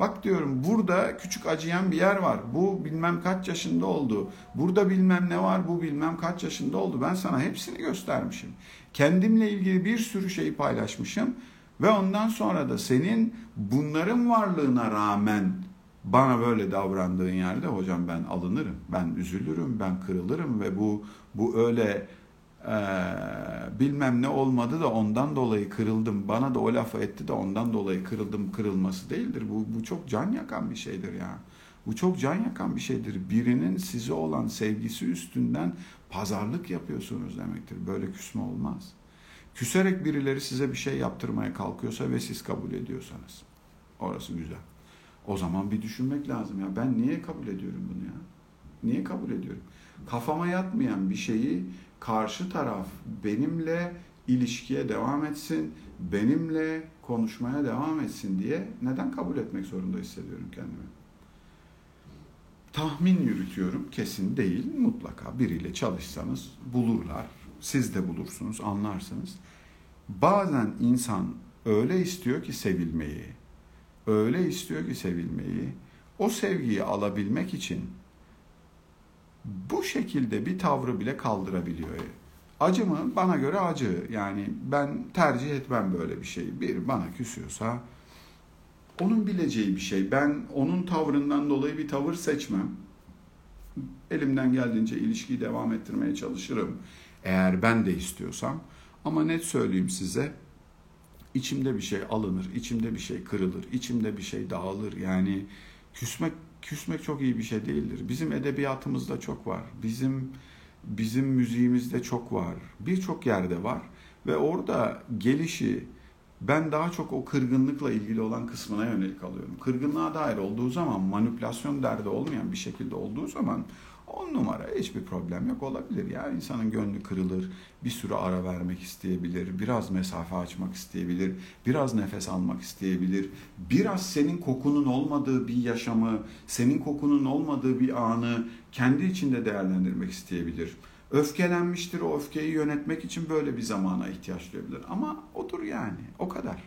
Bak diyorum burada küçük acıyan bir yer var. Bu bilmem kaç yaşında oldu. Burada bilmem ne var bu bilmem kaç yaşında oldu. Ben sana hepsini göstermişim. Kendimle ilgili bir sürü şeyi paylaşmışım. Ve ondan sonra da senin bunların varlığına rağmen bana böyle davrandığın yerde hocam ben alınırım. Ben üzülürüm, ben kırılırım ve bu bu öyle e, bilmem ne olmadı da ondan dolayı kırıldım. Bana da o lafı etti de ondan dolayı kırıldım kırılması değildir. Bu, bu çok can yakan bir şeydir ya. Bu çok can yakan bir şeydir. Birinin size olan sevgisi üstünden pazarlık yapıyorsunuz demektir. Böyle küsme olmaz. Küserek birileri size bir şey yaptırmaya kalkıyorsa ve siz kabul ediyorsanız. Orası güzel. O zaman bir düşünmek lazım ya. Ben niye kabul ediyorum bunu ya? Niye kabul ediyorum? Kafama yatmayan bir şeyi karşı taraf benimle ilişkiye devam etsin, benimle konuşmaya devam etsin diye neden kabul etmek zorunda hissediyorum kendimi? Tahmin yürütüyorum, kesin değil, mutlaka biriyle çalışsanız bulurlar, siz de bulursunuz, anlarsınız. Bazen insan öyle istiyor ki sevilmeyi, öyle istiyor ki sevilmeyi, o sevgiyi alabilmek için bu şekilde bir tavrı bile kaldırabiliyor. Acı mı? Bana göre acı. Yani ben tercih etmem böyle bir şey. Bir bana küsüyorsa onun bileceği bir şey. Ben onun tavrından dolayı bir tavır seçmem. Elimden geldiğince ilişkiyi devam ettirmeye çalışırım. Eğer ben de istiyorsam. Ama net söyleyeyim size. içimde bir şey alınır, içimde bir şey kırılır, içimde bir şey dağılır. Yani küsmek küsmek çok iyi bir şey değildir. Bizim edebiyatımızda çok var. Bizim bizim müziğimizde çok var. Birçok yerde var ve orada gelişi Ben daha çok o kırgınlıkla ilgili olan kısmına yönelik alıyorum. Kırgınlığa dair olduğu zaman manipülasyon derdi olmayan bir şekilde olduğu zaman on numara hiçbir problem yok olabilir. Ya insanın gönlü kırılır, bir sürü ara vermek isteyebilir, biraz mesafe açmak isteyebilir, biraz nefes almak isteyebilir, biraz senin kokunun olmadığı bir yaşamı, senin kokunun olmadığı bir anı kendi içinde değerlendirmek isteyebilir. Öfkelenmiştir, o öfkeyi yönetmek için böyle bir zamana ihtiyaç duyabilir. Ama odur yani, o kadar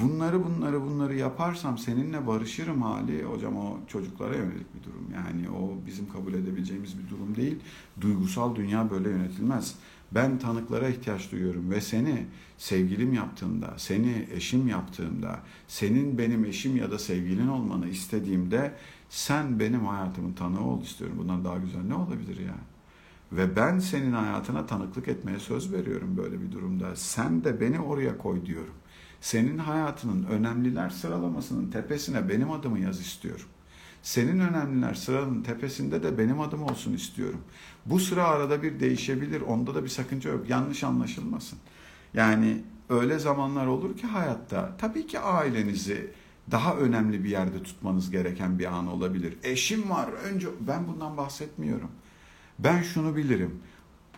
bunları bunları bunları yaparsam seninle barışırım hali hocam o çocuklara yönelik bir durum. Yani o bizim kabul edebileceğimiz bir durum değil. Duygusal dünya böyle yönetilmez. Ben tanıklara ihtiyaç duyuyorum ve seni sevgilim yaptığımda, seni eşim yaptığımda, senin benim eşim ya da sevgilin olmanı istediğimde sen benim hayatımın tanığı ol istiyorum. Bundan daha güzel ne olabilir yani? Ve ben senin hayatına tanıklık etmeye söz veriyorum böyle bir durumda. Sen de beni oraya koy diyorum. Senin hayatının önemliler sıralamasının tepesine benim adımı yaz istiyorum. Senin önemliler sıranın tepesinde de benim adım olsun istiyorum. Bu sıra arada bir değişebilir. Onda da bir sakınca yok. Yanlış anlaşılmasın. Yani öyle zamanlar olur ki hayatta tabii ki ailenizi daha önemli bir yerde tutmanız gereken bir an olabilir. Eşim var. Önce ben bundan bahsetmiyorum. Ben şunu bilirim.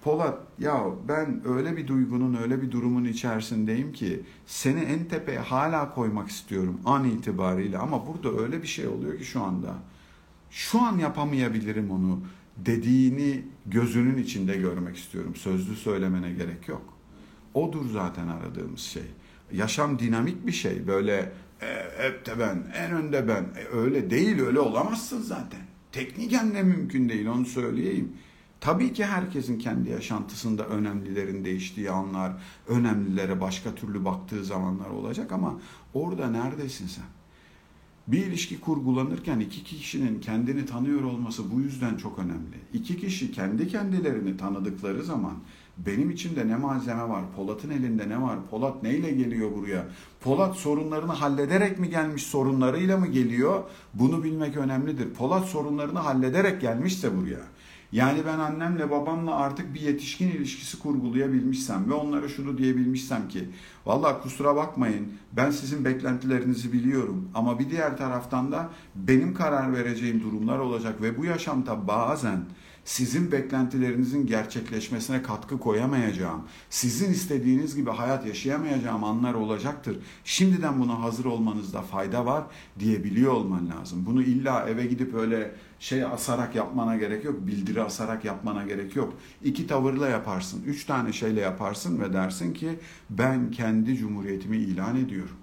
Polat ya ben öyle bir duygunun öyle bir durumun içerisindeyim ki seni en tepeye hala koymak istiyorum an itibariyle ama burada öyle bir şey oluyor ki şu anda şu an yapamayabilirim onu dediğini gözünün içinde görmek istiyorum. Sözlü söylemene gerek yok. Odur zaten aradığımız şey. Yaşam dinamik bir şey. Böyle e, hep de ben, en önde ben. E, öyle değil, öyle olamazsın zaten. Tekniken de mümkün değil, onu söyleyeyim. Tabii ki herkesin kendi yaşantısında önemlilerin değiştiği anlar, önemlilere başka türlü baktığı zamanlar olacak ama orada neredesin sen? Bir ilişki kurgulanırken iki kişinin kendini tanıyor olması bu yüzden çok önemli. İki kişi kendi kendilerini tanıdıkları zaman benim içimde ne malzeme var, Polat'ın elinde ne var, Polat neyle geliyor buraya, Polat sorunlarını hallederek mi gelmiş, sorunlarıyla mı geliyor, bunu bilmek önemlidir. Polat sorunlarını hallederek gelmişse buraya, yani ben annemle babamla artık bir yetişkin ilişkisi kurgulayabilmişsem ve onlara şunu diyebilmişsem ki valla kusura bakmayın ben sizin beklentilerinizi biliyorum ama bir diğer taraftan da benim karar vereceğim durumlar olacak ve bu yaşamda bazen sizin beklentilerinizin gerçekleşmesine katkı koyamayacağım, sizin istediğiniz gibi hayat yaşayamayacağım anlar olacaktır. Şimdiden buna hazır olmanızda fayda var diyebiliyor olman lazım. Bunu illa eve gidip öyle şey asarak yapmana gerek yok, bildiri asarak yapmana gerek yok. İki tavırla yaparsın, üç tane şeyle yaparsın ve dersin ki ben kendi cumhuriyetimi ilan ediyorum.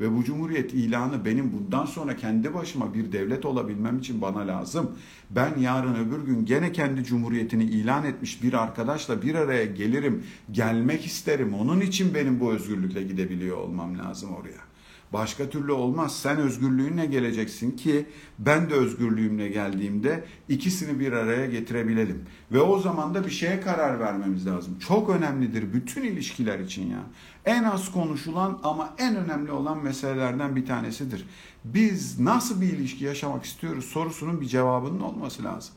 Ve bu cumhuriyet ilanı benim bundan sonra kendi başıma bir devlet olabilmem için bana lazım. Ben yarın öbür gün gene kendi cumhuriyetini ilan etmiş bir arkadaşla bir araya gelirim, gelmek isterim. Onun için benim bu özgürlükle gidebiliyor olmam lazım oraya. Başka türlü olmaz. Sen özgürlüğünle geleceksin ki ben de özgürlüğümle geldiğimde ikisini bir araya getirebilelim. Ve o zaman da bir şeye karar vermemiz lazım. Çok önemlidir bütün ilişkiler için ya. En az konuşulan ama en önemli olan meselelerden bir tanesidir. Biz nasıl bir ilişki yaşamak istiyoruz sorusunun bir cevabının olması lazım.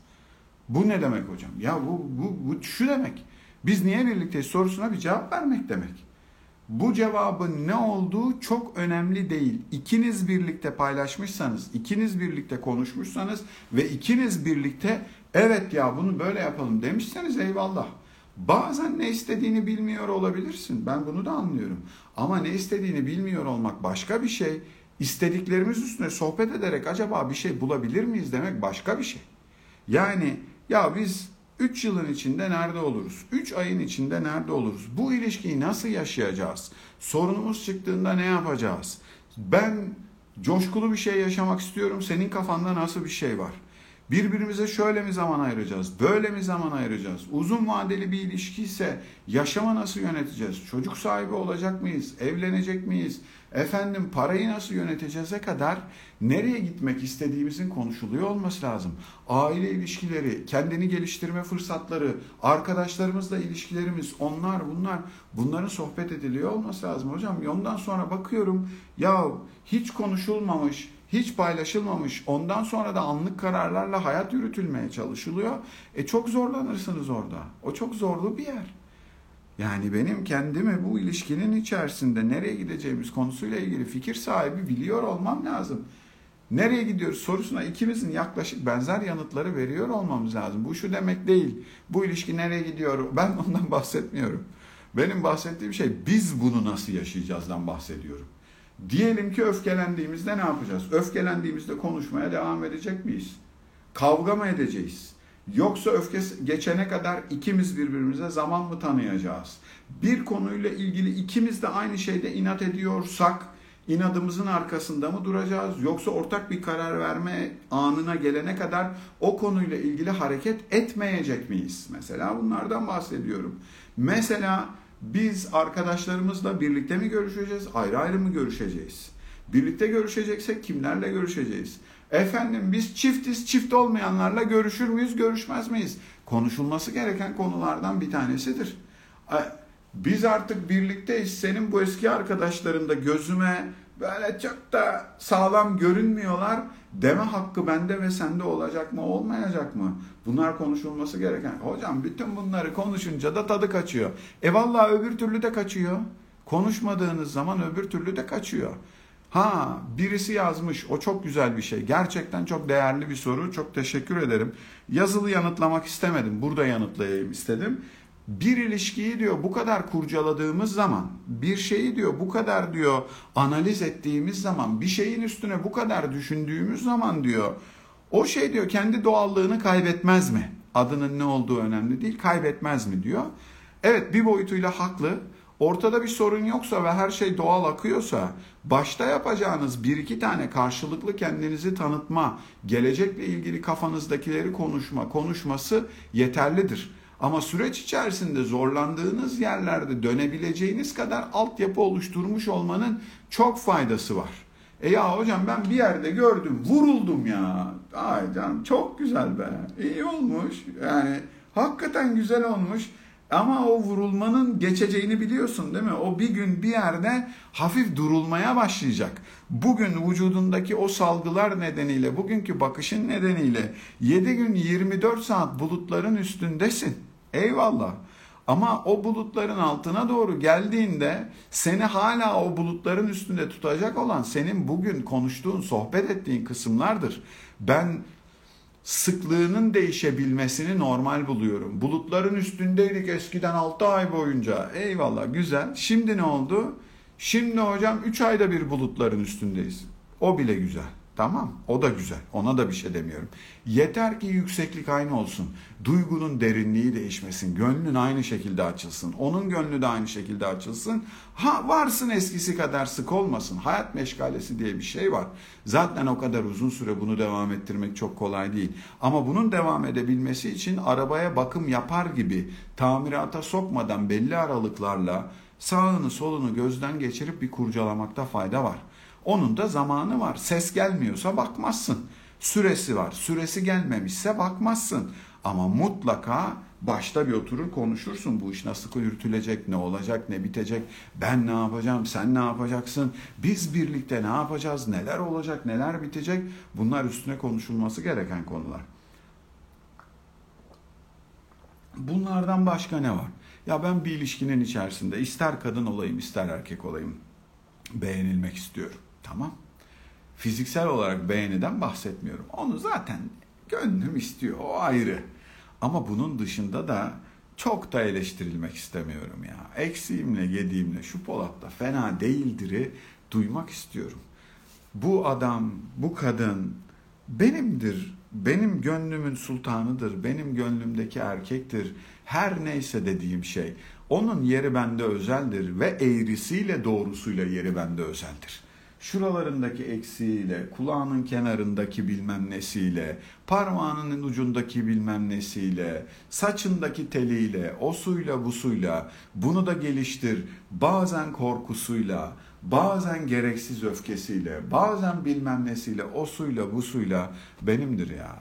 Bu ne demek hocam? Ya bu, bu, bu şu demek. Biz niye birlikteyiz sorusuna bir cevap vermek demek. Bu cevabın ne olduğu çok önemli değil. İkiniz birlikte paylaşmışsanız, ikiniz birlikte konuşmuşsanız ve ikiniz birlikte evet ya bunu böyle yapalım demişseniz eyvallah. Bazen ne istediğini bilmiyor olabilirsin. Ben bunu da anlıyorum. Ama ne istediğini bilmiyor olmak başka bir şey. İstediklerimiz üstüne sohbet ederek acaba bir şey bulabilir miyiz demek başka bir şey. Yani ya biz 3 yılın içinde nerede oluruz? 3 ayın içinde nerede oluruz? Bu ilişkiyi nasıl yaşayacağız? Sorunumuz çıktığında ne yapacağız? Ben coşkulu bir şey yaşamak istiyorum. Senin kafanda nasıl bir şey var? Birbirimize şöyle mi zaman ayıracağız? Böyle mi zaman ayıracağız? Uzun vadeli bir ilişki ise yaşama nasıl yöneteceğiz? Çocuk sahibi olacak mıyız? Evlenecek miyiz? Efendim parayı nasıl yöneteceğize kadar nereye gitmek istediğimizin konuşuluyor olması lazım. Aile ilişkileri, kendini geliştirme fırsatları, arkadaşlarımızla ilişkilerimiz, onlar bunlar bunların sohbet ediliyor olması lazım hocam. Ondan sonra bakıyorum ya hiç konuşulmamış, hiç paylaşılmamış. Ondan sonra da anlık kararlarla hayat yürütülmeye çalışılıyor. E çok zorlanırsınız orada. O çok zorlu bir yer. Yani benim kendimi bu ilişkinin içerisinde nereye gideceğimiz konusuyla ilgili fikir sahibi biliyor olmam lazım. Nereye gidiyoruz sorusuna ikimizin yaklaşık benzer yanıtları veriyor olmamız lazım. Bu şu demek değil. Bu ilişki nereye gidiyor? Ben ondan bahsetmiyorum. Benim bahsettiğim şey biz bunu nasıl yaşayacağızdan bahsediyorum. Diyelim ki öfkelendiğimizde ne yapacağız? Öfkelendiğimizde konuşmaya devam edecek miyiz? Kavga mı edeceğiz? Yoksa öfke geçene kadar ikimiz birbirimize zaman mı tanıyacağız? Bir konuyla ilgili ikimiz de aynı şeyde inat ediyorsak inadımızın arkasında mı duracağız? Yoksa ortak bir karar verme anına gelene kadar o konuyla ilgili hareket etmeyecek miyiz? Mesela bunlardan bahsediyorum. Mesela biz arkadaşlarımızla birlikte mi görüşeceğiz, ayrı ayrı mı görüşeceğiz? Birlikte görüşeceksek kimlerle görüşeceğiz? Efendim biz çiftiz, çift olmayanlarla görüşür müyüz, görüşmez miyiz? Konuşulması gereken konulardan bir tanesidir. Biz artık birlikteyiz. Senin bu eski arkadaşların da gözüme böyle çok da sağlam görünmüyorlar. Deme hakkı bende ve sende olacak mı, olmayacak mı? Bunlar konuşulması gereken. Hocam bütün bunları konuşunca da tadı kaçıyor. E vallahi öbür türlü de kaçıyor. Konuşmadığınız zaman öbür türlü de kaçıyor. Ha birisi yazmış o çok güzel bir şey. Gerçekten çok değerli bir soru. Çok teşekkür ederim. Yazılı yanıtlamak istemedim. Burada yanıtlayayım istedim. Bir ilişkiyi diyor bu kadar kurcaladığımız zaman, bir şeyi diyor bu kadar diyor analiz ettiğimiz zaman, bir şeyin üstüne bu kadar düşündüğümüz zaman diyor o şey diyor kendi doğallığını kaybetmez mi? Adının ne olduğu önemli değil, kaybetmez mi diyor. Evet bir boyutuyla haklı. Ortada bir sorun yoksa ve her şey doğal akıyorsa başta yapacağınız bir iki tane karşılıklı kendinizi tanıtma, gelecekle ilgili kafanızdakileri konuşma, konuşması yeterlidir. Ama süreç içerisinde zorlandığınız yerlerde dönebileceğiniz kadar altyapı oluşturmuş olmanın çok faydası var. E ya hocam ben bir yerde gördüm, vuruldum ya. Ay canım çok güzel be. İyi olmuş. Yani hakikaten güzel olmuş. Ama o vurulmanın geçeceğini biliyorsun değil mi? O bir gün bir yerde hafif durulmaya başlayacak. Bugün vücudundaki o salgılar nedeniyle, bugünkü bakışın nedeniyle 7 gün 24 saat bulutların üstündesin. Eyvallah. Ama o bulutların altına doğru geldiğinde seni hala o bulutların üstünde tutacak olan senin bugün konuştuğun, sohbet ettiğin kısımlardır. Ben sıklığının değişebilmesini normal buluyorum. Bulutların üstündeydik eskiden 6 ay boyunca. Eyvallah güzel. Şimdi ne oldu? Şimdi hocam 3 ayda bir bulutların üstündeyiz. O bile güzel. Tamam o da güzel ona da bir şey demiyorum. Yeter ki yükseklik aynı olsun. Duygunun derinliği değişmesin. Gönlün aynı şekilde açılsın. Onun gönlü de aynı şekilde açılsın. Ha varsın eskisi kadar sık olmasın. Hayat meşgalesi diye bir şey var. Zaten o kadar uzun süre bunu devam ettirmek çok kolay değil. Ama bunun devam edebilmesi için arabaya bakım yapar gibi tamirata sokmadan belli aralıklarla sağını solunu gözden geçirip bir kurcalamakta fayda var. Onun da zamanı var. Ses gelmiyorsa bakmazsın. Süresi var. Süresi gelmemişse bakmazsın. Ama mutlaka başta bir oturur konuşursun. Bu iş nasıl yürütülecek, ne olacak, ne bitecek, ben ne yapacağım, sen ne yapacaksın, biz birlikte ne yapacağız, neler olacak, neler bitecek. Bunlar üstüne konuşulması gereken konular. Bunlardan başka ne var? Ya ben bir ilişkinin içerisinde ister kadın olayım ister erkek olayım beğenilmek istiyorum. Tamam. Fiziksel olarak beğeniden bahsetmiyorum. Onu zaten gönlüm istiyor. O ayrı. Ama bunun dışında da çok da eleştirilmek istemiyorum ya. Eksiğimle, yediğimle şu Polat'ta fena değildir'i duymak istiyorum. Bu adam, bu kadın benimdir. Benim gönlümün sultanıdır. Benim gönlümdeki erkektir. Her neyse dediğim şey. Onun yeri bende özeldir ve eğrisiyle doğrusuyla yeri bende özeldir şuralarındaki eksiğiyle, kulağının kenarındaki bilmem nesiyle, parmağının ucundaki bilmem nesiyle, saçındaki teliyle, o suyla bu suyla, bunu da geliştir. Bazen korkusuyla, bazen gereksiz öfkesiyle, bazen bilmem nesiyle, o suyla bu suyla benimdir ya.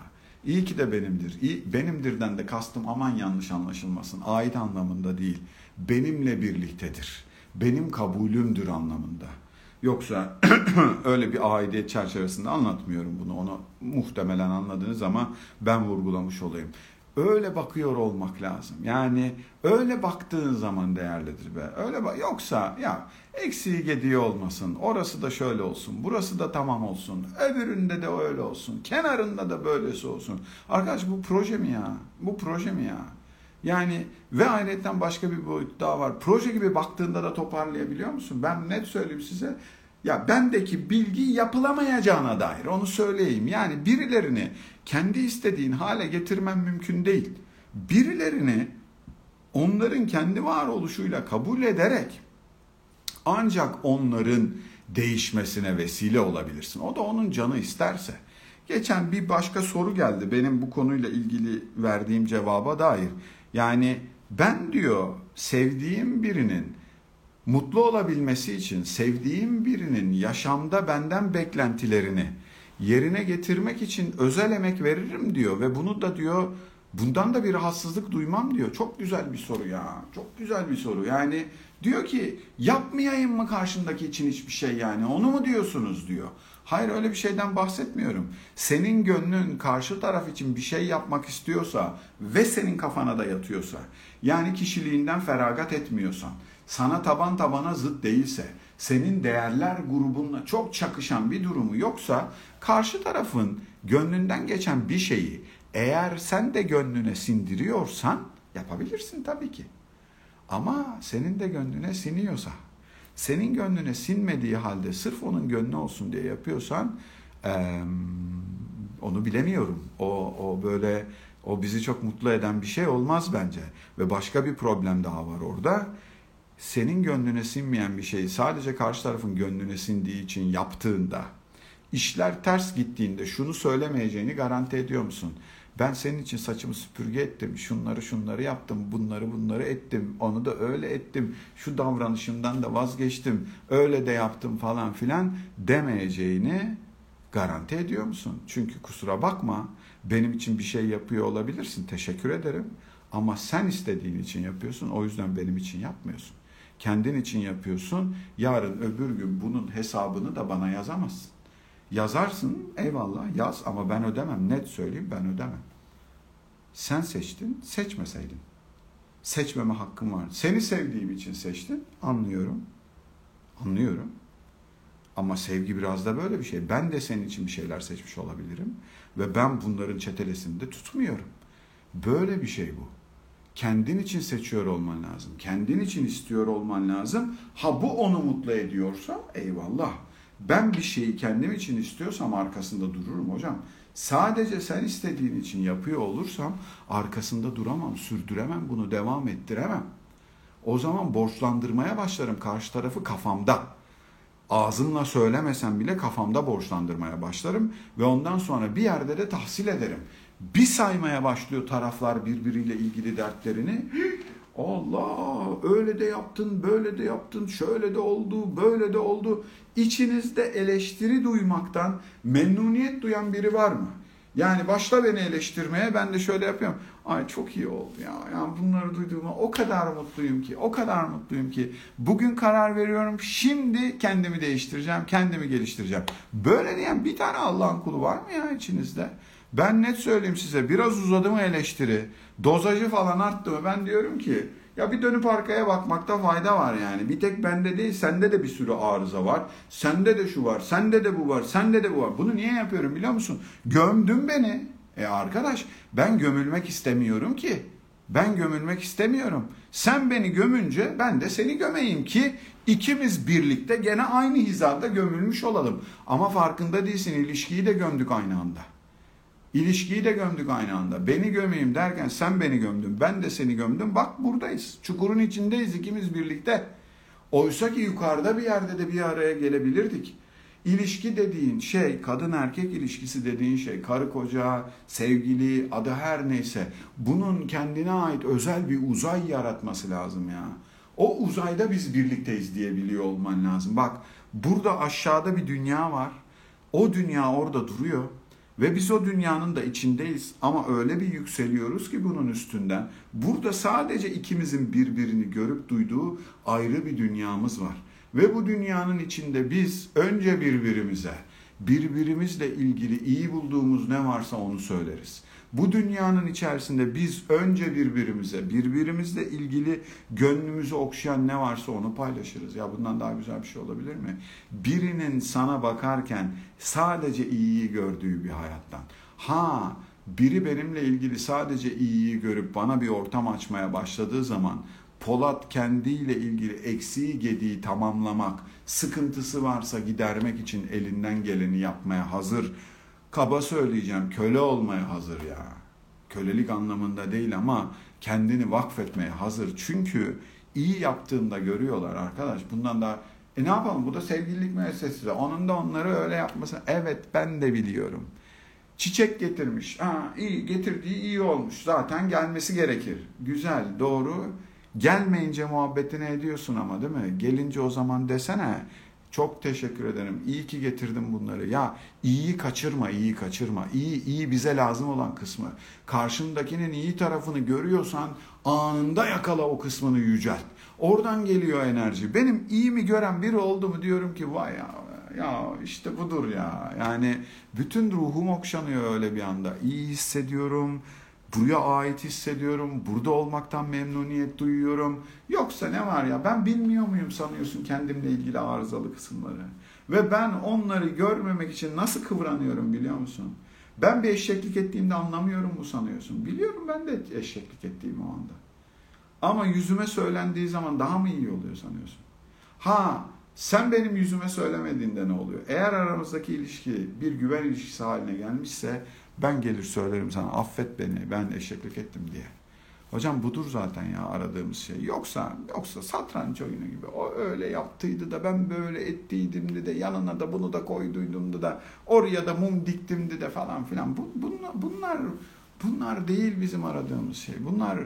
İyi ki de benimdir. İyi, benimdirden de kastım aman yanlış anlaşılmasın. Ait anlamında değil. Benimle birliktedir. Benim kabulümdür anlamında.'' Yoksa öyle bir aidiyet çerçevesinde anlatmıyorum bunu. Onu muhtemelen anladınız ama ben vurgulamış olayım. öyle bakıyor olmak lazım. Yani öyle baktığın zaman değerlidir be. Öyle bak yoksa ya eksiği gediği olmasın. Orası da şöyle olsun. Burası da tamam olsun. Öbüründe de öyle olsun. Kenarında da böylesi olsun. Arkadaş bu proje mi ya? Bu proje mi ya? Yani ve ayrıca başka bir boyut daha var. Proje gibi baktığında da toparlayabiliyor musun? Ben net söyleyeyim size. Ya bendeki bilgi yapılamayacağına dair onu söyleyeyim. Yani birilerini kendi istediğin hale getirmen mümkün değil. Birilerini onların kendi varoluşuyla kabul ederek ancak onların değişmesine vesile olabilirsin. O da onun canı isterse. Geçen bir başka soru geldi benim bu konuyla ilgili verdiğim cevaba dair. Yani ben diyor sevdiğim birinin mutlu olabilmesi için sevdiğim birinin yaşamda benden beklentilerini yerine getirmek için özel emek veririm diyor ve bunu da diyor bundan da bir rahatsızlık duymam diyor. Çok güzel bir soru ya. Çok güzel bir soru. Yani diyor ki yapmayayım mı karşındaki için hiçbir şey yani onu mu diyorsunuz diyor. Hayır öyle bir şeyden bahsetmiyorum. Senin gönlün karşı taraf için bir şey yapmak istiyorsa ve senin kafana da yatıyorsa yani kişiliğinden feragat etmiyorsan sana taban tabana zıt değilse, senin değerler grubunla çok çakışan bir durumu yoksa karşı tarafın gönlünden geçen bir şeyi eğer sen de gönlüne sindiriyorsan yapabilirsin tabii ki. Ama senin de gönlüne siniyorsa, senin gönlüne sinmediği halde sırf onun gönlü olsun diye yapıyorsan ee, onu bilemiyorum. O, o böyle o bizi çok mutlu eden bir şey olmaz bence. Ve başka bir problem daha var orada senin gönlüne sinmeyen bir şeyi sadece karşı tarafın gönlüne sindiği için yaptığında, işler ters gittiğinde şunu söylemeyeceğini garanti ediyor musun? Ben senin için saçımı süpürge ettim, şunları şunları yaptım, bunları bunları ettim, onu da öyle ettim, şu davranışımdan da vazgeçtim, öyle de yaptım falan filan demeyeceğini garanti ediyor musun? Çünkü kusura bakma benim için bir şey yapıyor olabilirsin, teşekkür ederim. Ama sen istediğin için yapıyorsun, o yüzden benim için yapmıyorsun kendin için yapıyorsun. Yarın öbür gün bunun hesabını da bana yazamazsın. Yazarsın eyvallah yaz ama ben ödemem. Net söyleyeyim ben ödemem. Sen seçtin, seçmeseydin. Seçmeme hakkım var. Seni sevdiğim için seçtin. Anlıyorum. Anlıyorum. Ama sevgi biraz da böyle bir şey. Ben de senin için bir şeyler seçmiş olabilirim. Ve ben bunların çetelesini tutmuyorum. Böyle bir şey bu kendin için seçiyor olman lazım. Kendin için istiyor olman lazım. Ha bu onu mutlu ediyorsa eyvallah. Ben bir şeyi kendim için istiyorsam arkasında dururum hocam. Sadece sen istediğin için yapıyor olursam arkasında duramam, sürdüremem bunu, devam ettiremem. O zaman borçlandırmaya başlarım karşı tarafı kafamda. Ağzımla söylemesem bile kafamda borçlandırmaya başlarım ve ondan sonra bir yerde de tahsil ederim bir saymaya başlıyor taraflar birbiriyle ilgili dertlerini. Allah öyle de yaptın, böyle de yaptın, şöyle de oldu, böyle de oldu. İçinizde eleştiri duymaktan memnuniyet duyan biri var mı? Yani başla beni eleştirmeye ben de şöyle yapıyorum. Ay çok iyi oldu ya. Yani bunları duyduğuma o kadar mutluyum ki, o kadar mutluyum ki. Bugün karar veriyorum. Şimdi kendimi değiştireceğim, kendimi geliştireceğim. Böyle diyen bir tane Allah'ın kulu var mı ya içinizde? Ben net söyleyeyim size biraz uzadı mı eleştiri, dozajı falan arttı mı ben diyorum ki ya bir dönüp arkaya bakmakta fayda var yani. Bir tek bende değil sende de bir sürü arıza var. Sende de şu var, sende de bu var, sende de bu var. Bunu niye yapıyorum biliyor musun? Gömdün beni. E arkadaş ben gömülmek istemiyorum ki. Ben gömülmek istemiyorum. Sen beni gömünce ben de seni gömeyim ki ikimiz birlikte gene aynı hizada gömülmüş olalım. Ama farkında değilsin ilişkiyi de gömdük aynı anda. İlişkiyi de gömdük aynı anda. Beni gömeyim derken sen beni gömdün, ben de seni gömdüm. Bak buradayız. Çukurun içindeyiz ikimiz birlikte. Oysa ki yukarıda bir yerde de bir araya gelebilirdik. İlişki dediğin şey, kadın erkek ilişkisi dediğin şey, karı koca, sevgili, adı her neyse. Bunun kendine ait özel bir uzay yaratması lazım ya. O uzayda biz birlikteyiz diyebiliyor olman lazım. Bak burada aşağıda bir dünya var. O dünya orada duruyor. Ve biz o dünyanın da içindeyiz ama öyle bir yükseliyoruz ki bunun üstünden. Burada sadece ikimizin birbirini görüp duyduğu ayrı bir dünyamız var. Ve bu dünyanın içinde biz önce birbirimize Birbirimizle ilgili iyi bulduğumuz ne varsa onu söyleriz. Bu dünyanın içerisinde biz önce birbirimize, birbirimizle ilgili gönlümüzü okşayan ne varsa onu paylaşırız. Ya bundan daha güzel bir şey olabilir mi? Birinin sana bakarken sadece iyiyi gördüğü bir hayattan. Ha biri benimle ilgili sadece iyiyi görüp bana bir ortam açmaya başladığı zaman Polat kendiyle ilgili eksiği gediği tamamlamak, sıkıntısı varsa gidermek için elinden geleni yapmaya hazır. Kaba söyleyeceğim köle olmaya hazır ya. Kölelik anlamında değil ama kendini vakfetmeye hazır. Çünkü iyi yaptığında görüyorlar arkadaş. Bundan da e ne yapalım bu da sevgililik müessesesi. Onun da onları öyle yapması. Evet ben de biliyorum. Çiçek getirmiş. Ha, iyi getirdiği iyi olmuş. Zaten gelmesi gerekir. Güzel, doğru. Gelmeyince muhabbetini ediyorsun ama değil mi? Gelince o zaman desene çok teşekkür ederim. İyi ki getirdim bunları. Ya iyiyi kaçırma, iyi kaçırma. İyi, iyi bize lazım olan kısmı. Karşındakinin iyi tarafını görüyorsan anında yakala o kısmını yücelt. Oradan geliyor enerji. Benim iyi mi gören biri oldu mu diyorum ki vay ya ya işte budur ya. Yani bütün ruhum okşanıyor öyle bir anda. İyi hissediyorum. Buraya ait hissediyorum. Burada olmaktan memnuniyet duyuyorum. Yoksa ne var ya ben bilmiyor muyum sanıyorsun kendimle ilgili arızalı kısımları. Ve ben onları görmemek için nasıl kıvranıyorum biliyor musun? Ben bir eşeklik ettiğimde anlamıyorum mu sanıyorsun? Biliyorum ben de eşeklik ettiğim o anda. Ama yüzüme söylendiği zaman daha mı iyi oluyor sanıyorsun? Ha sen benim yüzüme söylemediğinde ne oluyor? Eğer aramızdaki ilişki bir güven ilişkisi haline gelmişse ben gelir söylerim sana affet beni ben eşeklik ettim diye. Hocam budur zaten ya aradığımız şey. Yoksa yoksa satranç oyunu gibi. O öyle yaptıydı da ben böyle ettiydim de yanına da bunu da koyduydum da oraya da mum diktim de falan filan. Bu, bunlar, bunlar bunlar değil bizim aradığımız şey. Bunlar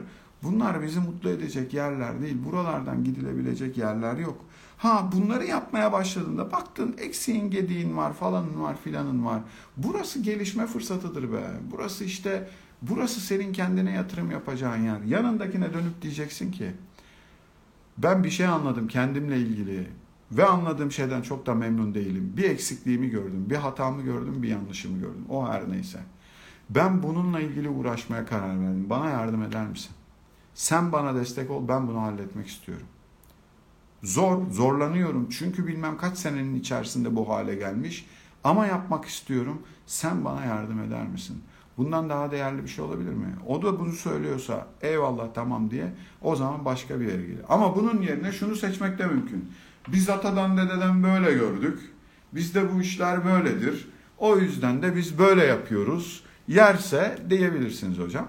bunlar bizi mutlu edecek yerler değil. Buralardan gidilebilecek yerler yok. Ha bunları yapmaya başladığında baktın eksiğin gediğin var falanın var filanın var. Burası gelişme fırsatıdır be. Burası işte burası senin kendine yatırım yapacağın yer. Yanındakine dönüp diyeceksin ki ben bir şey anladım kendimle ilgili ve anladığım şeyden çok da memnun değilim. Bir eksikliğimi gördüm, bir hatamı gördüm, bir yanlışımı gördüm. O her neyse. Ben bununla ilgili uğraşmaya karar verdim. Bana yardım eder misin? Sen bana destek ol, ben bunu halletmek istiyorum. Zor, zorlanıyorum çünkü bilmem kaç senenin içerisinde bu hale gelmiş. Ama yapmak istiyorum. Sen bana yardım eder misin? Bundan daha değerli bir şey olabilir mi? O da bunu söylüyorsa eyvallah tamam diye o zaman başka bir yere gelir. Ama bunun yerine şunu seçmek de mümkün. Biz atadan dededen böyle gördük. Bizde bu işler böyledir. O yüzden de biz böyle yapıyoruz. Yerse diyebilirsiniz hocam.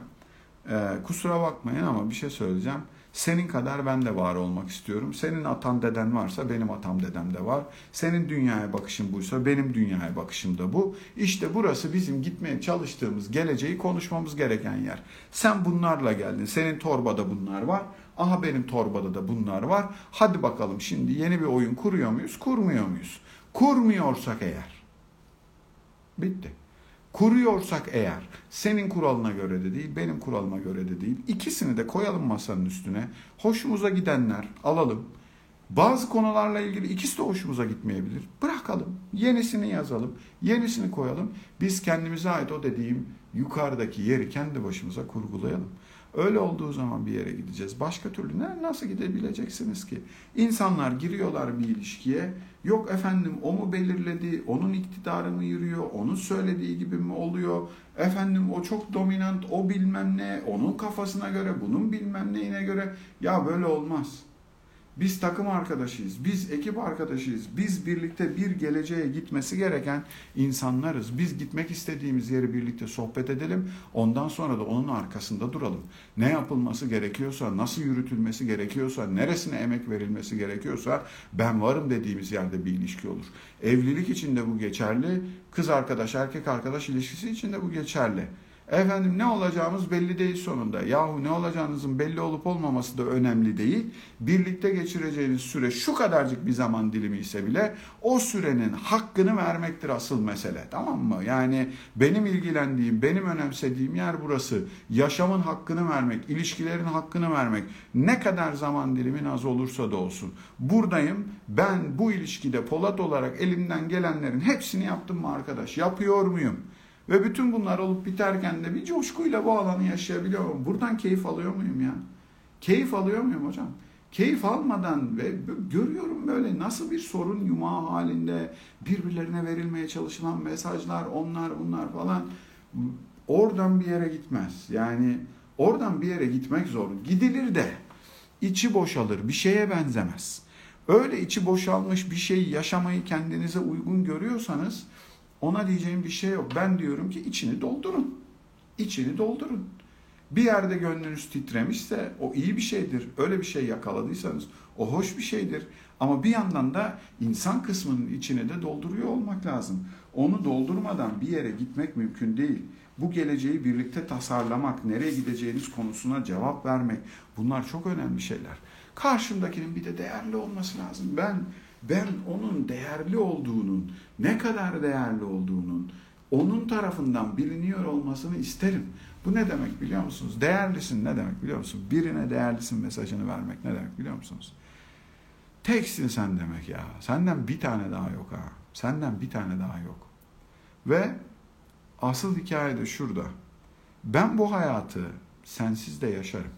Ee, kusura bakmayın ama bir şey söyleyeceğim. Senin kadar ben de var olmak istiyorum. Senin atan deden varsa benim atam dedem de var. Senin dünyaya bakışın buysa benim dünyaya bakışım da bu. İşte burası bizim gitmeye çalıştığımız geleceği konuşmamız gereken yer. Sen bunlarla geldin. Senin torbada bunlar var. Aha benim torbada da bunlar var. Hadi bakalım şimdi yeni bir oyun kuruyor muyuz? Kurmuyor muyuz? Kurmuyorsak eğer. Bitti. Kuruyorsak eğer senin kuralına göre de değil, benim kuralıma göre de değil. İkisini de koyalım masanın üstüne. Hoşumuza gidenler alalım. Bazı konularla ilgili ikisi de hoşumuza gitmeyebilir. Bırakalım. Yenisini yazalım. Yenisini koyalım. Biz kendimize ait o dediğim yukarıdaki yeri kendi başımıza kurgulayalım. Öyle olduğu zaman bir yere gideceğiz. Başka türlü ne, nasıl gidebileceksiniz ki? İnsanlar giriyorlar bir ilişkiye. Yok efendim o mu belirledi, onun iktidarı mı yürüyor, onun söylediği gibi mi oluyor? Efendim o çok dominant, o bilmem ne, onun kafasına göre, bunun bilmem neyine göre. Ya böyle olmaz. Biz takım arkadaşıyız, biz ekip arkadaşıyız, biz birlikte bir geleceğe gitmesi gereken insanlarız. Biz gitmek istediğimiz yeri birlikte sohbet edelim, ondan sonra da onun arkasında duralım. Ne yapılması gerekiyorsa, nasıl yürütülmesi gerekiyorsa, neresine emek verilmesi gerekiyorsa ben varım dediğimiz yerde bir ilişki olur. Evlilik için de bu geçerli, kız arkadaş, erkek arkadaş ilişkisi için de bu geçerli. Efendim ne olacağımız belli değil sonunda. Yahu ne olacağınızın belli olup olmaması da önemli değil. Birlikte geçireceğiniz süre şu kadarcık bir zaman dilimi ise bile o sürenin hakkını vermektir asıl mesele. Tamam mı? Yani benim ilgilendiğim, benim önemsediğim yer burası. Yaşamın hakkını vermek, ilişkilerin hakkını vermek. Ne kadar zaman dilimin az olursa da olsun. Buradayım. Ben bu ilişkide Polat olarak elimden gelenlerin hepsini yaptım mı arkadaş? Yapıyor muyum? Ve bütün bunlar olup biterken de bir coşkuyla bu alanı yaşayabiliyor muyum? Buradan keyif alıyor muyum ya? Keyif alıyor muyum hocam? Keyif almadan ve görüyorum böyle nasıl bir sorun yumağı halinde birbirlerine verilmeye çalışılan mesajlar, onlar bunlar falan oradan bir yere gitmez. Yani oradan bir yere gitmek zor. Gidilir de içi boşalır, bir şeye benzemez. Öyle içi boşalmış bir şeyi yaşamayı kendinize uygun görüyorsanız ona diyeceğim bir şey yok. Ben diyorum ki içini doldurun. İçini doldurun. Bir yerde gönlünüz titremişse o iyi bir şeydir. Öyle bir şey yakaladıysanız o hoş bir şeydir. Ama bir yandan da insan kısmının içine de dolduruyor olmak lazım. Onu doldurmadan bir yere gitmek mümkün değil. Bu geleceği birlikte tasarlamak, nereye gideceğiniz konusuna cevap vermek bunlar çok önemli şeyler. Karşımdakinin bir de değerli olması lazım. Ben ben onun değerli olduğunun, ne kadar değerli olduğunun onun tarafından biliniyor olmasını isterim. Bu ne demek biliyor musunuz? Değerlisin ne demek biliyor musun? Birine değerlisin mesajını vermek ne demek biliyor musunuz? Teksin sen demek ya. Senden bir tane daha yok ha. Senden bir tane daha yok. Ve asıl hikaye de şurada. Ben bu hayatı sensiz de yaşarım.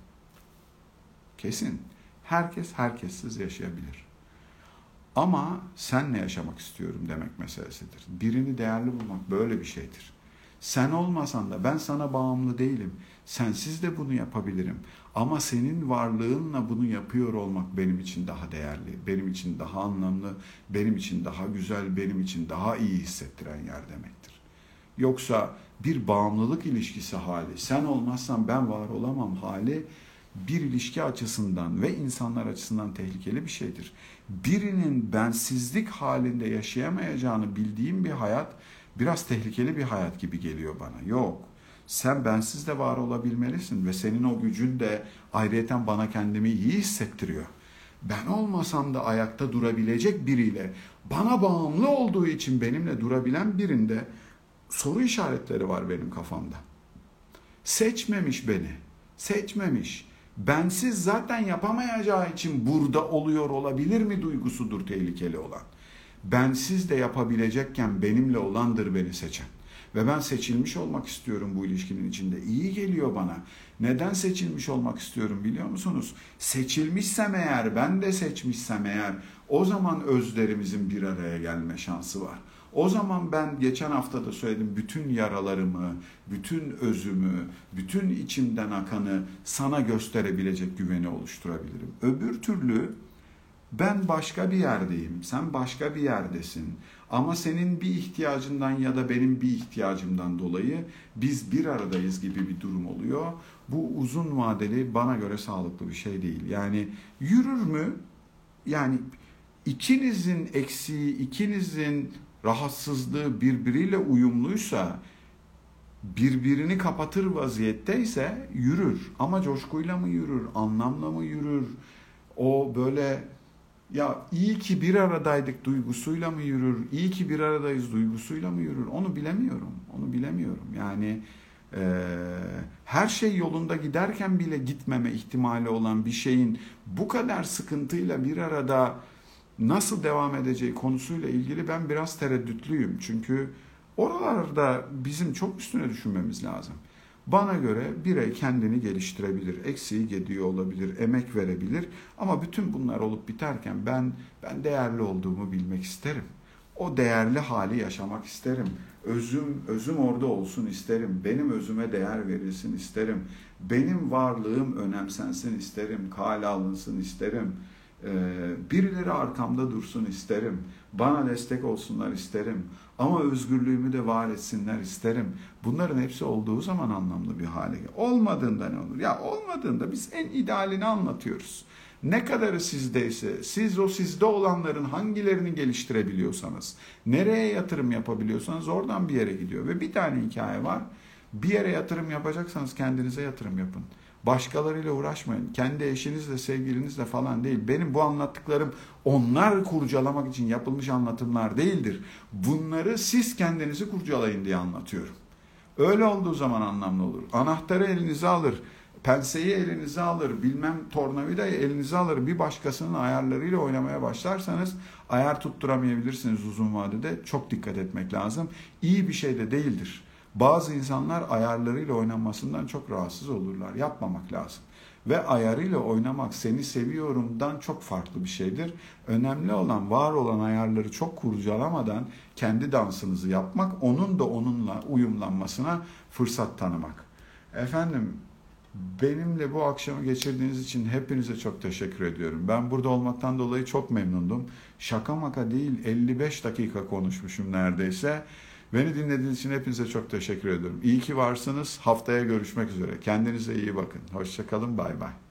Kesin. Herkes herkessiz yaşayabilir. Ama senle yaşamak istiyorum demek meselesidir. Birini değerli bulmak böyle bir şeydir. Sen olmasan da ben sana bağımlı değilim. Sensiz de bunu yapabilirim. Ama senin varlığınla bunu yapıyor olmak benim için daha değerli, benim için daha anlamlı, benim için daha güzel, benim için daha iyi hissettiren yer demektir. Yoksa bir bağımlılık ilişkisi hali, sen olmazsan ben var olamam hali bir ilişki açısından ve insanlar açısından tehlikeli bir şeydir. Birinin bensizlik halinde yaşayamayacağını bildiğim bir hayat biraz tehlikeli bir hayat gibi geliyor bana. Yok. Sen bensiz de var olabilmelisin ve senin o gücün de ayrıyeten bana kendimi iyi hissettiriyor. Ben olmasam da ayakta durabilecek biriyle, bana bağımlı olduğu için benimle durabilen birinde soru işaretleri var benim kafamda. Seçmemiş beni. Seçmemiş bensiz zaten yapamayacağı için burada oluyor olabilir mi duygusudur tehlikeli olan. Bensiz de yapabilecekken benimle olandır beni seçen. Ve ben seçilmiş olmak istiyorum bu ilişkinin içinde. İyi geliyor bana. Neden seçilmiş olmak istiyorum biliyor musunuz? Seçilmişsem eğer, ben de seçmişsem eğer o zaman özlerimizin bir araya gelme şansı var. O zaman ben geçen hafta da söyledim bütün yaralarımı, bütün özümü, bütün içimden akanı sana gösterebilecek güveni oluşturabilirim. Öbür türlü ben başka bir yerdeyim, sen başka bir yerdesin. Ama senin bir ihtiyacından ya da benim bir ihtiyacımdan dolayı biz bir aradayız gibi bir durum oluyor. Bu uzun vadeli bana göre sağlıklı bir şey değil. Yani yürür mü? Yani ikinizin eksiği, ikinizin rahatsızlığı birbiriyle uyumluysa, birbirini kapatır vaziyetteyse yürür. Ama coşkuyla mı yürür, anlamla mı yürür? O böyle ya iyi ki bir aradaydık duygusuyla mı yürür? İyi ki bir aradayız duygusuyla mı yürür? Onu bilemiyorum. Onu bilemiyorum. Yani e, her şey yolunda giderken bile gitmeme ihtimali olan bir şeyin bu kadar sıkıntıyla bir arada nasıl devam edeceği konusuyla ilgili ben biraz tereddütlüyüm. Çünkü oralarda bizim çok üstüne düşünmemiz lazım. Bana göre birey kendini geliştirebilir, eksiği gediyor olabilir, emek verebilir ama bütün bunlar olup biterken ben ben değerli olduğumu bilmek isterim. O değerli hali yaşamak isterim. Özüm özüm orada olsun isterim. Benim özüme değer verilsin isterim. Benim varlığım önemsensin isterim, kale alınsın isterim birileri arkamda dursun isterim. Bana destek olsunlar isterim. Ama özgürlüğümü de var etsinler isterim. Bunların hepsi olduğu zaman anlamlı bir hale gelir. Olmadığında ne olur? Ya olmadığında biz en idealini anlatıyoruz. Ne kadarı sizdeyse, siz o sizde olanların hangilerini geliştirebiliyorsanız, nereye yatırım yapabiliyorsanız oradan bir yere gidiyor. Ve bir tane hikaye var. Bir yere yatırım yapacaksanız kendinize yatırım yapın. Başkalarıyla uğraşmayın. Kendi eşinizle, sevgilinizle falan değil. Benim bu anlattıklarım onlar kurcalamak için yapılmış anlatımlar değildir. Bunları siz kendinizi kurcalayın diye anlatıyorum. Öyle olduğu zaman anlamlı olur. Anahtarı elinize alır, penseyi elinize alır, bilmem tornavidayı elinize alır. Bir başkasının ayarlarıyla oynamaya başlarsanız ayar tutturamayabilirsiniz uzun vadede. Çok dikkat etmek lazım. İyi bir şey de değildir. Bazı insanlar ayarlarıyla oynanmasından çok rahatsız olurlar. Yapmamak lazım. Ve ayarıyla oynamak seni seviyorumdan çok farklı bir şeydir. Önemli olan var olan ayarları çok kurcalamadan kendi dansınızı yapmak, onun da onunla uyumlanmasına fırsat tanımak. Efendim benimle bu akşamı geçirdiğiniz için hepinize çok teşekkür ediyorum. Ben burada olmaktan dolayı çok memnundum. Şaka maka değil 55 dakika konuşmuşum neredeyse. Beni dinlediğiniz için hepinize çok teşekkür ediyorum. İyi ki varsınız. Haftaya görüşmek üzere. Kendinize iyi bakın. Hoşçakalın. Bay bay.